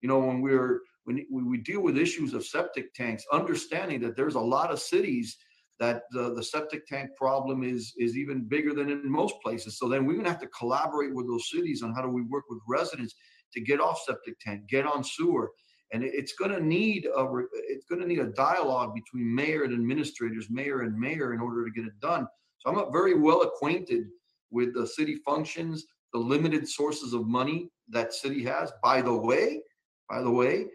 You know, when we're when we deal with issues of septic tanks, understanding that there's a lot of cities that the, the septic tank problem is is even bigger than in most places. So then we're gonna have to collaborate with those cities on how do we work with residents to get off septic tank, get on sewer. And it's gonna need a, it's gonna need a dialogue between mayor and administrators, mayor and mayor in order to get it done. So I'm uh, very well acquainted with the city functions, the limited sources of money that city has. By the way, by the way,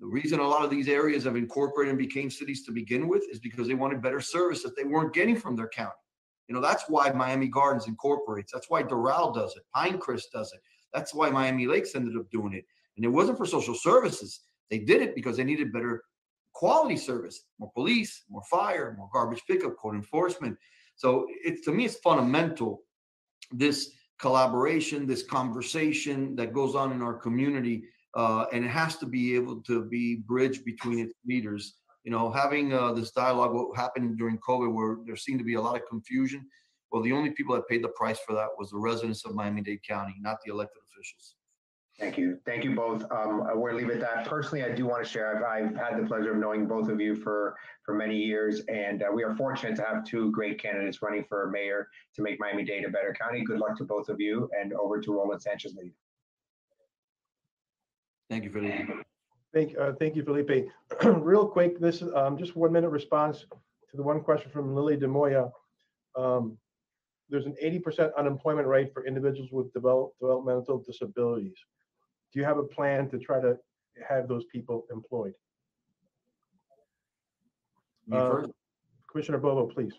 the reason a lot of these areas have incorporated and became cities to begin with is because they wanted better service that they weren't getting from their county. You know, that's why Miami Gardens incorporates. That's why Doral does it. Pinecrest does it. That's why Miami Lakes ended up doing it. And it wasn't for social services. They did it because they needed better quality service, more police, more fire, more garbage pickup, code enforcement. So it's to me, it's fundamental. This collaboration, this conversation that goes on in our community uh, and it has to be able to be bridged between its leaders. You know, having uh, this dialogue, what happened during COVID, where there seemed to be a lot of confusion. Well, the only people that paid the price for that was the residents of Miami-Dade County, not the elected officials. Thank you. Thank you both. Um, we're leave it at that. Personally, I do want to share, I've, I've had the pleasure of knowing both of you for, for many years, and uh, we are fortunate to have two great candidates running for mayor to make Miami-Dade a better county. Good luck to both of you, and over to Roland Sanchez Lead. Thank you, Felipe. Thank, uh, thank you, Felipe. (clears throat) Real quick, this is, um, just one minute response to the one question from Lily DeMoya. Um, there's an eighty percent unemployment rate for individuals with develop, developmental disabilities. Do you have a plan to try to have those people employed? Uh. Commissioner Bovo, please.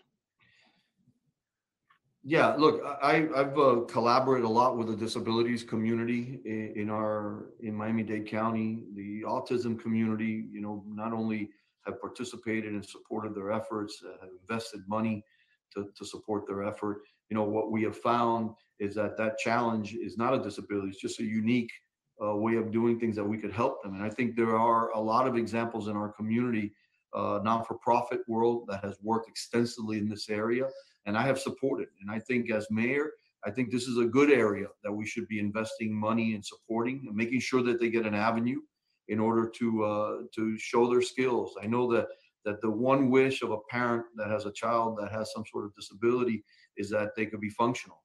Yeah, look, I, I've uh, collaborated a lot with the disabilities community in, in our, in Miami-Dade County. The autism community, you know, not only have participated and supported their efforts, uh, have invested money to, to support their effort. You know, what we have found is that that challenge is not a disability, it's just a unique uh, way of doing things that we could help them. And I think there are a lot of examples in our community, uh, non-for-profit world that has worked extensively in this area and I have supported. And I think as mayor, I think this is a good area that we should be investing money and supporting and making sure that they get an avenue in order to uh, to show their skills. I know that that the one wish of a parent that has a child that has some sort of disability is that they could be functional.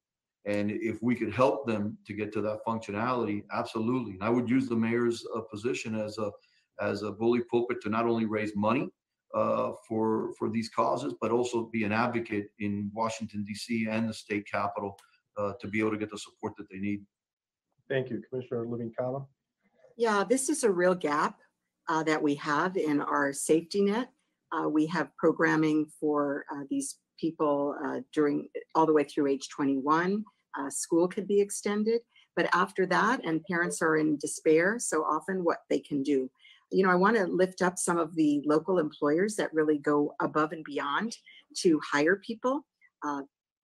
And if we could help them to get to that functionality, absolutely. And I would use the mayor's uh, position as a as a bully pulpit to not only raise money uh, for for these causes, but also be an advocate in Washington D.C. and the state capitol uh, to be able to get the support that they need. Thank you, Commissioner Levine Cava. Yeah, this is a real gap uh, that we have in our safety net. Uh, we have programming for uh, these people uh, during all the way through age 21. Uh, school could be extended, but after that, and parents are in despair so often what they can do. You know, I want to lift up some of the local employers that really go above and beyond to hire people. Uh,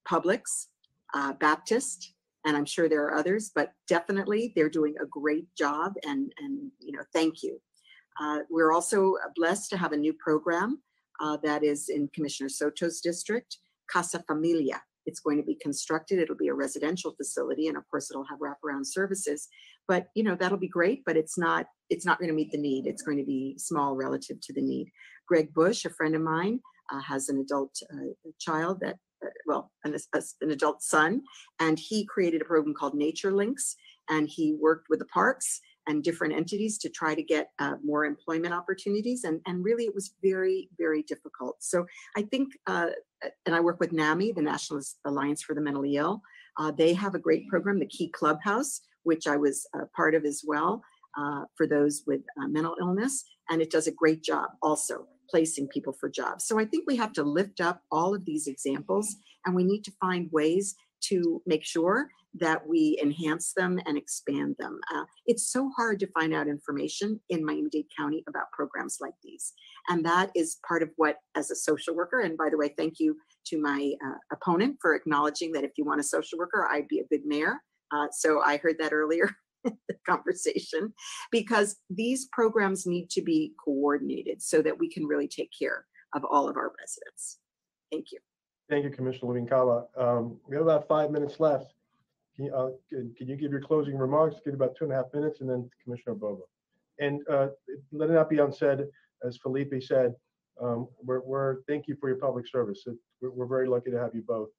Publix, uh, Baptist, and I'm sure there are others, but definitely they're doing a great job and, and, you know, thank you. Uh, we're also blessed to have a new program uh, that is in Commissioner Soto's district, Casa Familia. It's going to be constructed. It'll be a residential facility, and of course, it'll have wraparound services. But you know that'll be great, but it's not. It's not going to meet the need. It's going to be small relative to the need. Greg Bush, a friend of mine, uh, has an adult uh, child that, uh, well, an, an adult son, and he created a program called Nature Links, and he worked with the parks and different entities to try to get uh, more employment opportunities. And, and really, it was very, very difficult. So I think, uh, and I work with NAMI, the National Alliance for the Mentally Ill. Uh, they have a great program, the Key Clubhouse, which I was a part of as well uh, for those with uh, mental illness. And it does a great job also placing people for jobs. So I think we have to lift up all of these examples and we need to find ways to make sure that we enhance them and expand them. Uh, it's so hard to find out information in Miami-Dade County about programs like these. And that is part of what, as a social worker, and by the way, thank you to my uh, opponent for acknowledging that if you want a social worker, I'd be a good mayor. Uh, so I heard that earlier (laughs) in the conversation, because these programs need to be coordinated so that we can really take care of all of our residents. Thank you. Thank you, Commissioner Levine Cava. Um, we have about five minutes left. Can you, uh, can, can you give your closing remarks? Give about two and a half minutes and then Commissioner Bovo. And, uh, let it not be unsaid, as Felipe said, um, we're, we're, thank you for your public service. It- We're, we're very lucky to have you both,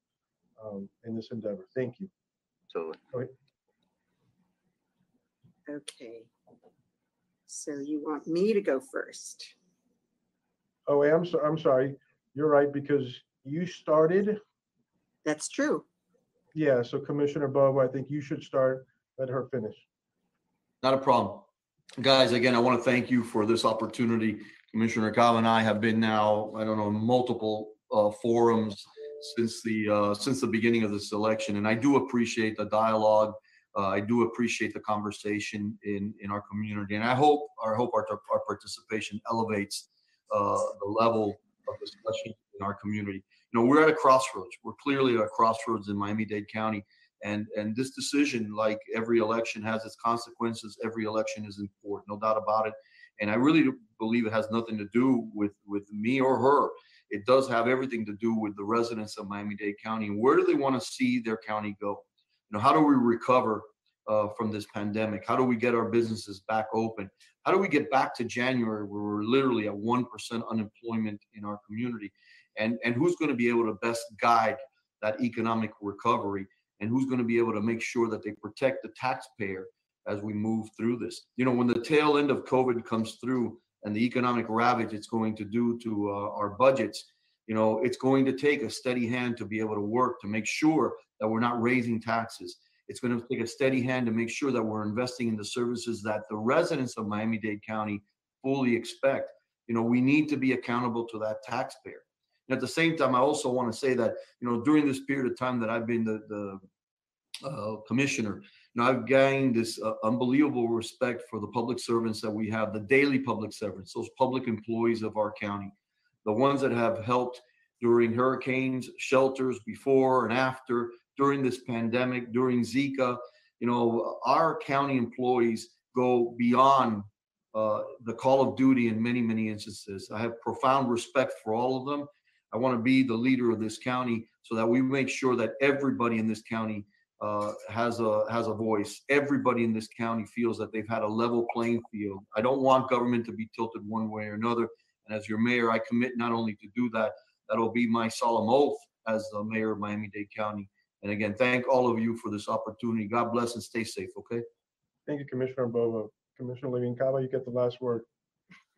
um, in this endeavor. Thank you. So Okay. So you want me to go first? Oh, I'm so, I'm sorry. You're right, because you started. That's true. Yeah, so Commissioner Bovo, I think you should start. Let her finish. Not a problem. Guys, again, I want to thank you for this opportunity. Commissioner Cava and I have been now, I don't know, multiple uh, forums since the, uh, since the beginning of this election. And I do appreciate the dialogue. Uh, I do appreciate the conversation in, in our community. And I hope, I hope our, our participation elevates uh, the level of discussion in our community. You know, we're at a crossroads. We're clearly at a crossroads in Miami-Dade County. And, and this decision, like every election has its consequences, every election is important, no doubt about it. And I really believe it has nothing to do with, with me or her. It does have everything to do with the residents of Miami-Dade County. Where do they want to see their county go? You know, how do we recover uh, from this pandemic? How do we get our businesses back open? How do we get back to January where we're literally at 1% unemployment in our community? And, and who's going to be able to best guide that economic recovery? And who's going to be able to make sure that they protect the taxpayer as we move through this? You know, when the tail end of COVID comes through and the economic ravage it's going to do to uh, our budgets, you know, it's going to take a steady hand to be able to work to make sure that we're not raising taxes. It's going to take a steady hand to make sure that we're investing in the services that the residents of Miami-Dade County fully expect. You know, we need to be accountable to that taxpayer. And at the same time, I also want to say that, you know, during this period of time that I've been the, the uh, commissioner, you know, I've gained this uh, unbelievable respect for the public servants that we have, the daily public servants, those public employees of our county, the ones that have helped during hurricanes, shelters before and after, during this pandemic, during Zika. You know, our county employees go beyond uh, the call of duty in many, many instances. I have profound respect for all of them. I want to be the leader of this county so that we make sure that everybody in this county uh, has a has a voice. Everybody in this county feels that they've had a level playing field. I don't want government to be tilted one way or another. And as your mayor, I commit not only to do that, that'll be my solemn oath as the mayor of Miami-Dade County. And again, thank all of you for this opportunity. God bless and stay safe, okay? Thank you, Commissioner Bovo. Commissioner Levine Cava, you get the last word.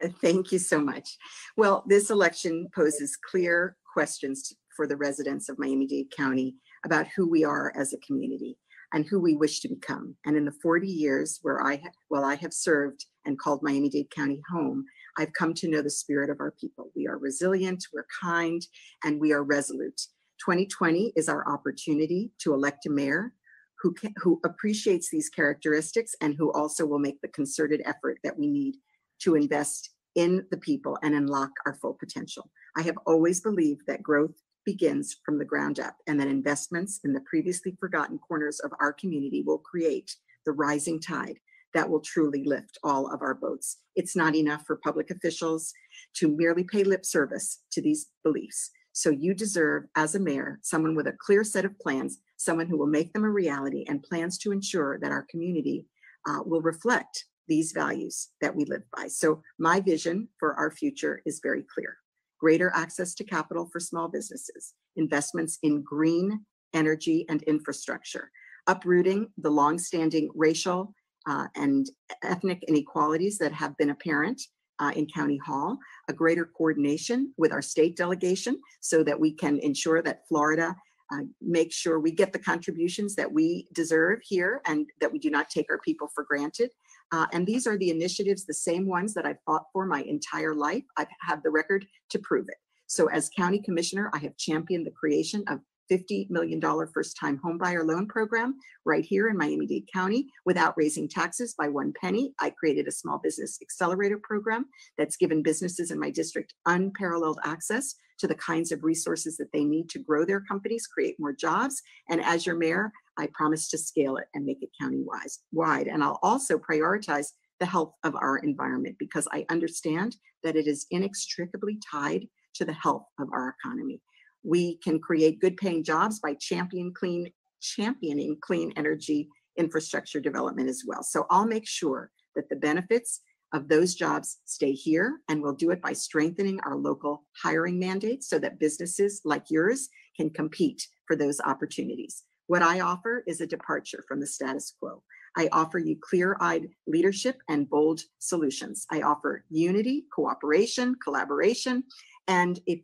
Uh, Thank you so much. Well, this election poses clear questions for the residents of Miami-Dade County about who we are as a community and who we wish to become. And in the 40 years where I, well, I have served and called Miami-Dade County home, I've come to know the spirit of our people. We are resilient, we're kind, and we are resolute. 2020 is our opportunity to elect a mayor who, ca- who appreciates these characteristics and who also will make the concerted effort that we need to invest in the people and unlock our full potential. I have always believed that growth begins from the ground up and that investments in the previously forgotten corners of our community will create the rising tide that will truly lift all of our boats. It's not enough for public officials to merely pay lip service to these beliefs. So you deserve, as a mayor, someone with a clear set of plans, someone who will make them a reality and plans to ensure that our community uh, will reflect these values that we live by. So my vision for our future is very clear. Greater access to capital for small businesses, investments in green energy and infrastructure, uprooting the longstanding racial uh, and ethnic inequalities that have been apparent uh, in County Hall, a greater coordination with our state delegation so that we can ensure that Florida uh, make sure we get the contributions that we deserve here and that we do not take our people for granted. Uh, and these are the initiatives, the same ones that I've fought for my entire life. I have the record to prove it. So as county commissioner, I have championed the creation of $50 million first-time homebuyer loan program right here in Miami-Dade County without raising taxes by one penny. I created a small business accelerator program that's given businesses in my district unparalleled access to the kinds of resources that they need to grow their companies, create more jobs. And as your mayor, I promise to scale it and make it county-wide. Wide. And I'll also prioritize the health of our environment because I understand that it is inextricably tied to the health of our economy. We can create good paying jobs by championing clean, championing clean energy infrastructure development as well. So I'll make sure that the benefits of those jobs stay here and we'll do it by strengthening our local hiring mandates so that businesses like yours can compete for those opportunities. What I offer is a departure from the status quo. I offer you clear-eyed leadership and bold solutions. I offer unity, cooperation, collaboration, and if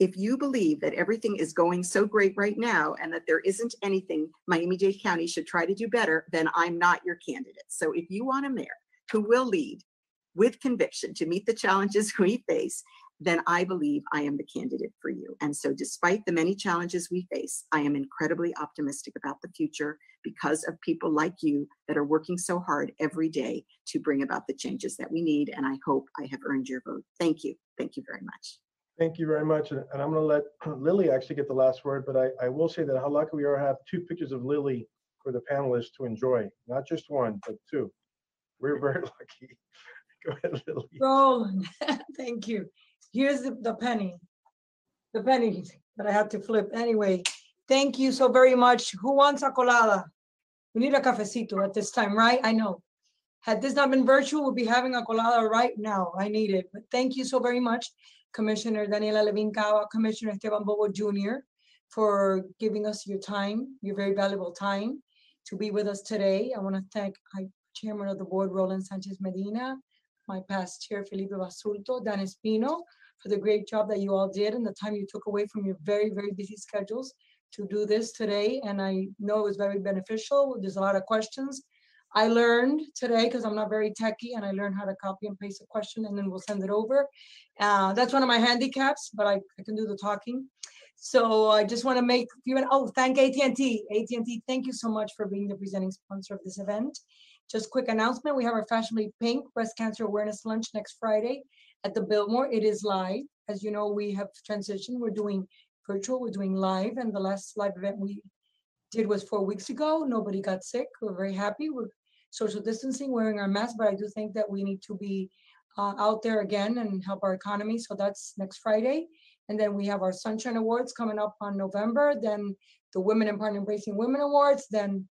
if you believe that everything is going so great right now and that there isn't anything Miami-Dade County should try to do better, then I'm not your candidate. So if you want a mayor who will lead with conviction to meet the challenges (laughs) we face, then I believe I am the candidate for you. And so despite the many challenges we face, I am incredibly optimistic about the future because of people like you that are working so hard every day to bring about the changes that we need. And I hope I have earned your vote. Thank you. Thank you very much. Thank you very much. And and I'm going to let (clears throat) Lily actually get the last word, but I, I will say that how lucky we are to have two pictures of Lily for the panelists to enjoy, not just one, but two. We're very (laughs) lucky. Go ahead, Lily. Roland, (laughs) thank you. Here's the, the penny. The penny that I had to flip. Anyway, thank you so very much. Who wants a colada? We need a cafecito at this time, right? I know. Had this not been virtual, we'd be having a colada right now. I need it. But thank you so very much, Commissioner Daniella Levine Cava, Commissioner Esteban Bovo Jr., for giving us your time, your very valuable time to be with us today. I want to thank I- Chairman of the Board, Roland Sanchez Medina, my past chair, Felipe Basurto, Dan Espino, for the great job that you all did and the time you took away from your very, very busy schedules to do this today. And I know it was very beneficial. There's a lot of questions. I learned today, because I'm not very techy, and I learned how to copy and paste a question and then we'll send it over. Uh, that's one of my handicaps, but I, I can do the talking. So I just want to make you, oh, thank AT&T. AT&T, thank you so much for being the presenting sponsor of this event. Just quick announcement, we have our Fashionably Pink Breast Cancer Awareness Lunch next Friday at the Biltmore. It is live. As you know, we have transitioned. We're doing virtual, we're doing live, and the last live event we did was four weeks ago. Nobody got sick. We're very happy. We're social distancing, wearing our masks, but I do think that we need to be uh, out there again and help our economy. So that's next Friday. And then we have our Sunshine Awards coming up on November, then the Women in Partner Embracing Women Awards, then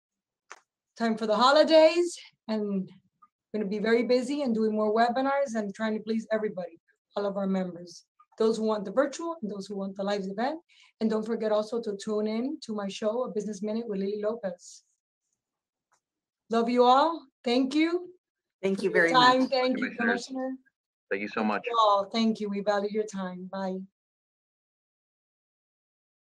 time for the holidays and going to be very busy and doing more webinars and trying to please everybody, all of our members. Those who want the virtual and those who want the live event. And don't forget also to tune in to my show, A Business Minute with Lily Lopez. Love you all. Thank you. Thank you very much. Thank you, Commissioner. Thank you so much. Oh, thank you. We value your time. Bye.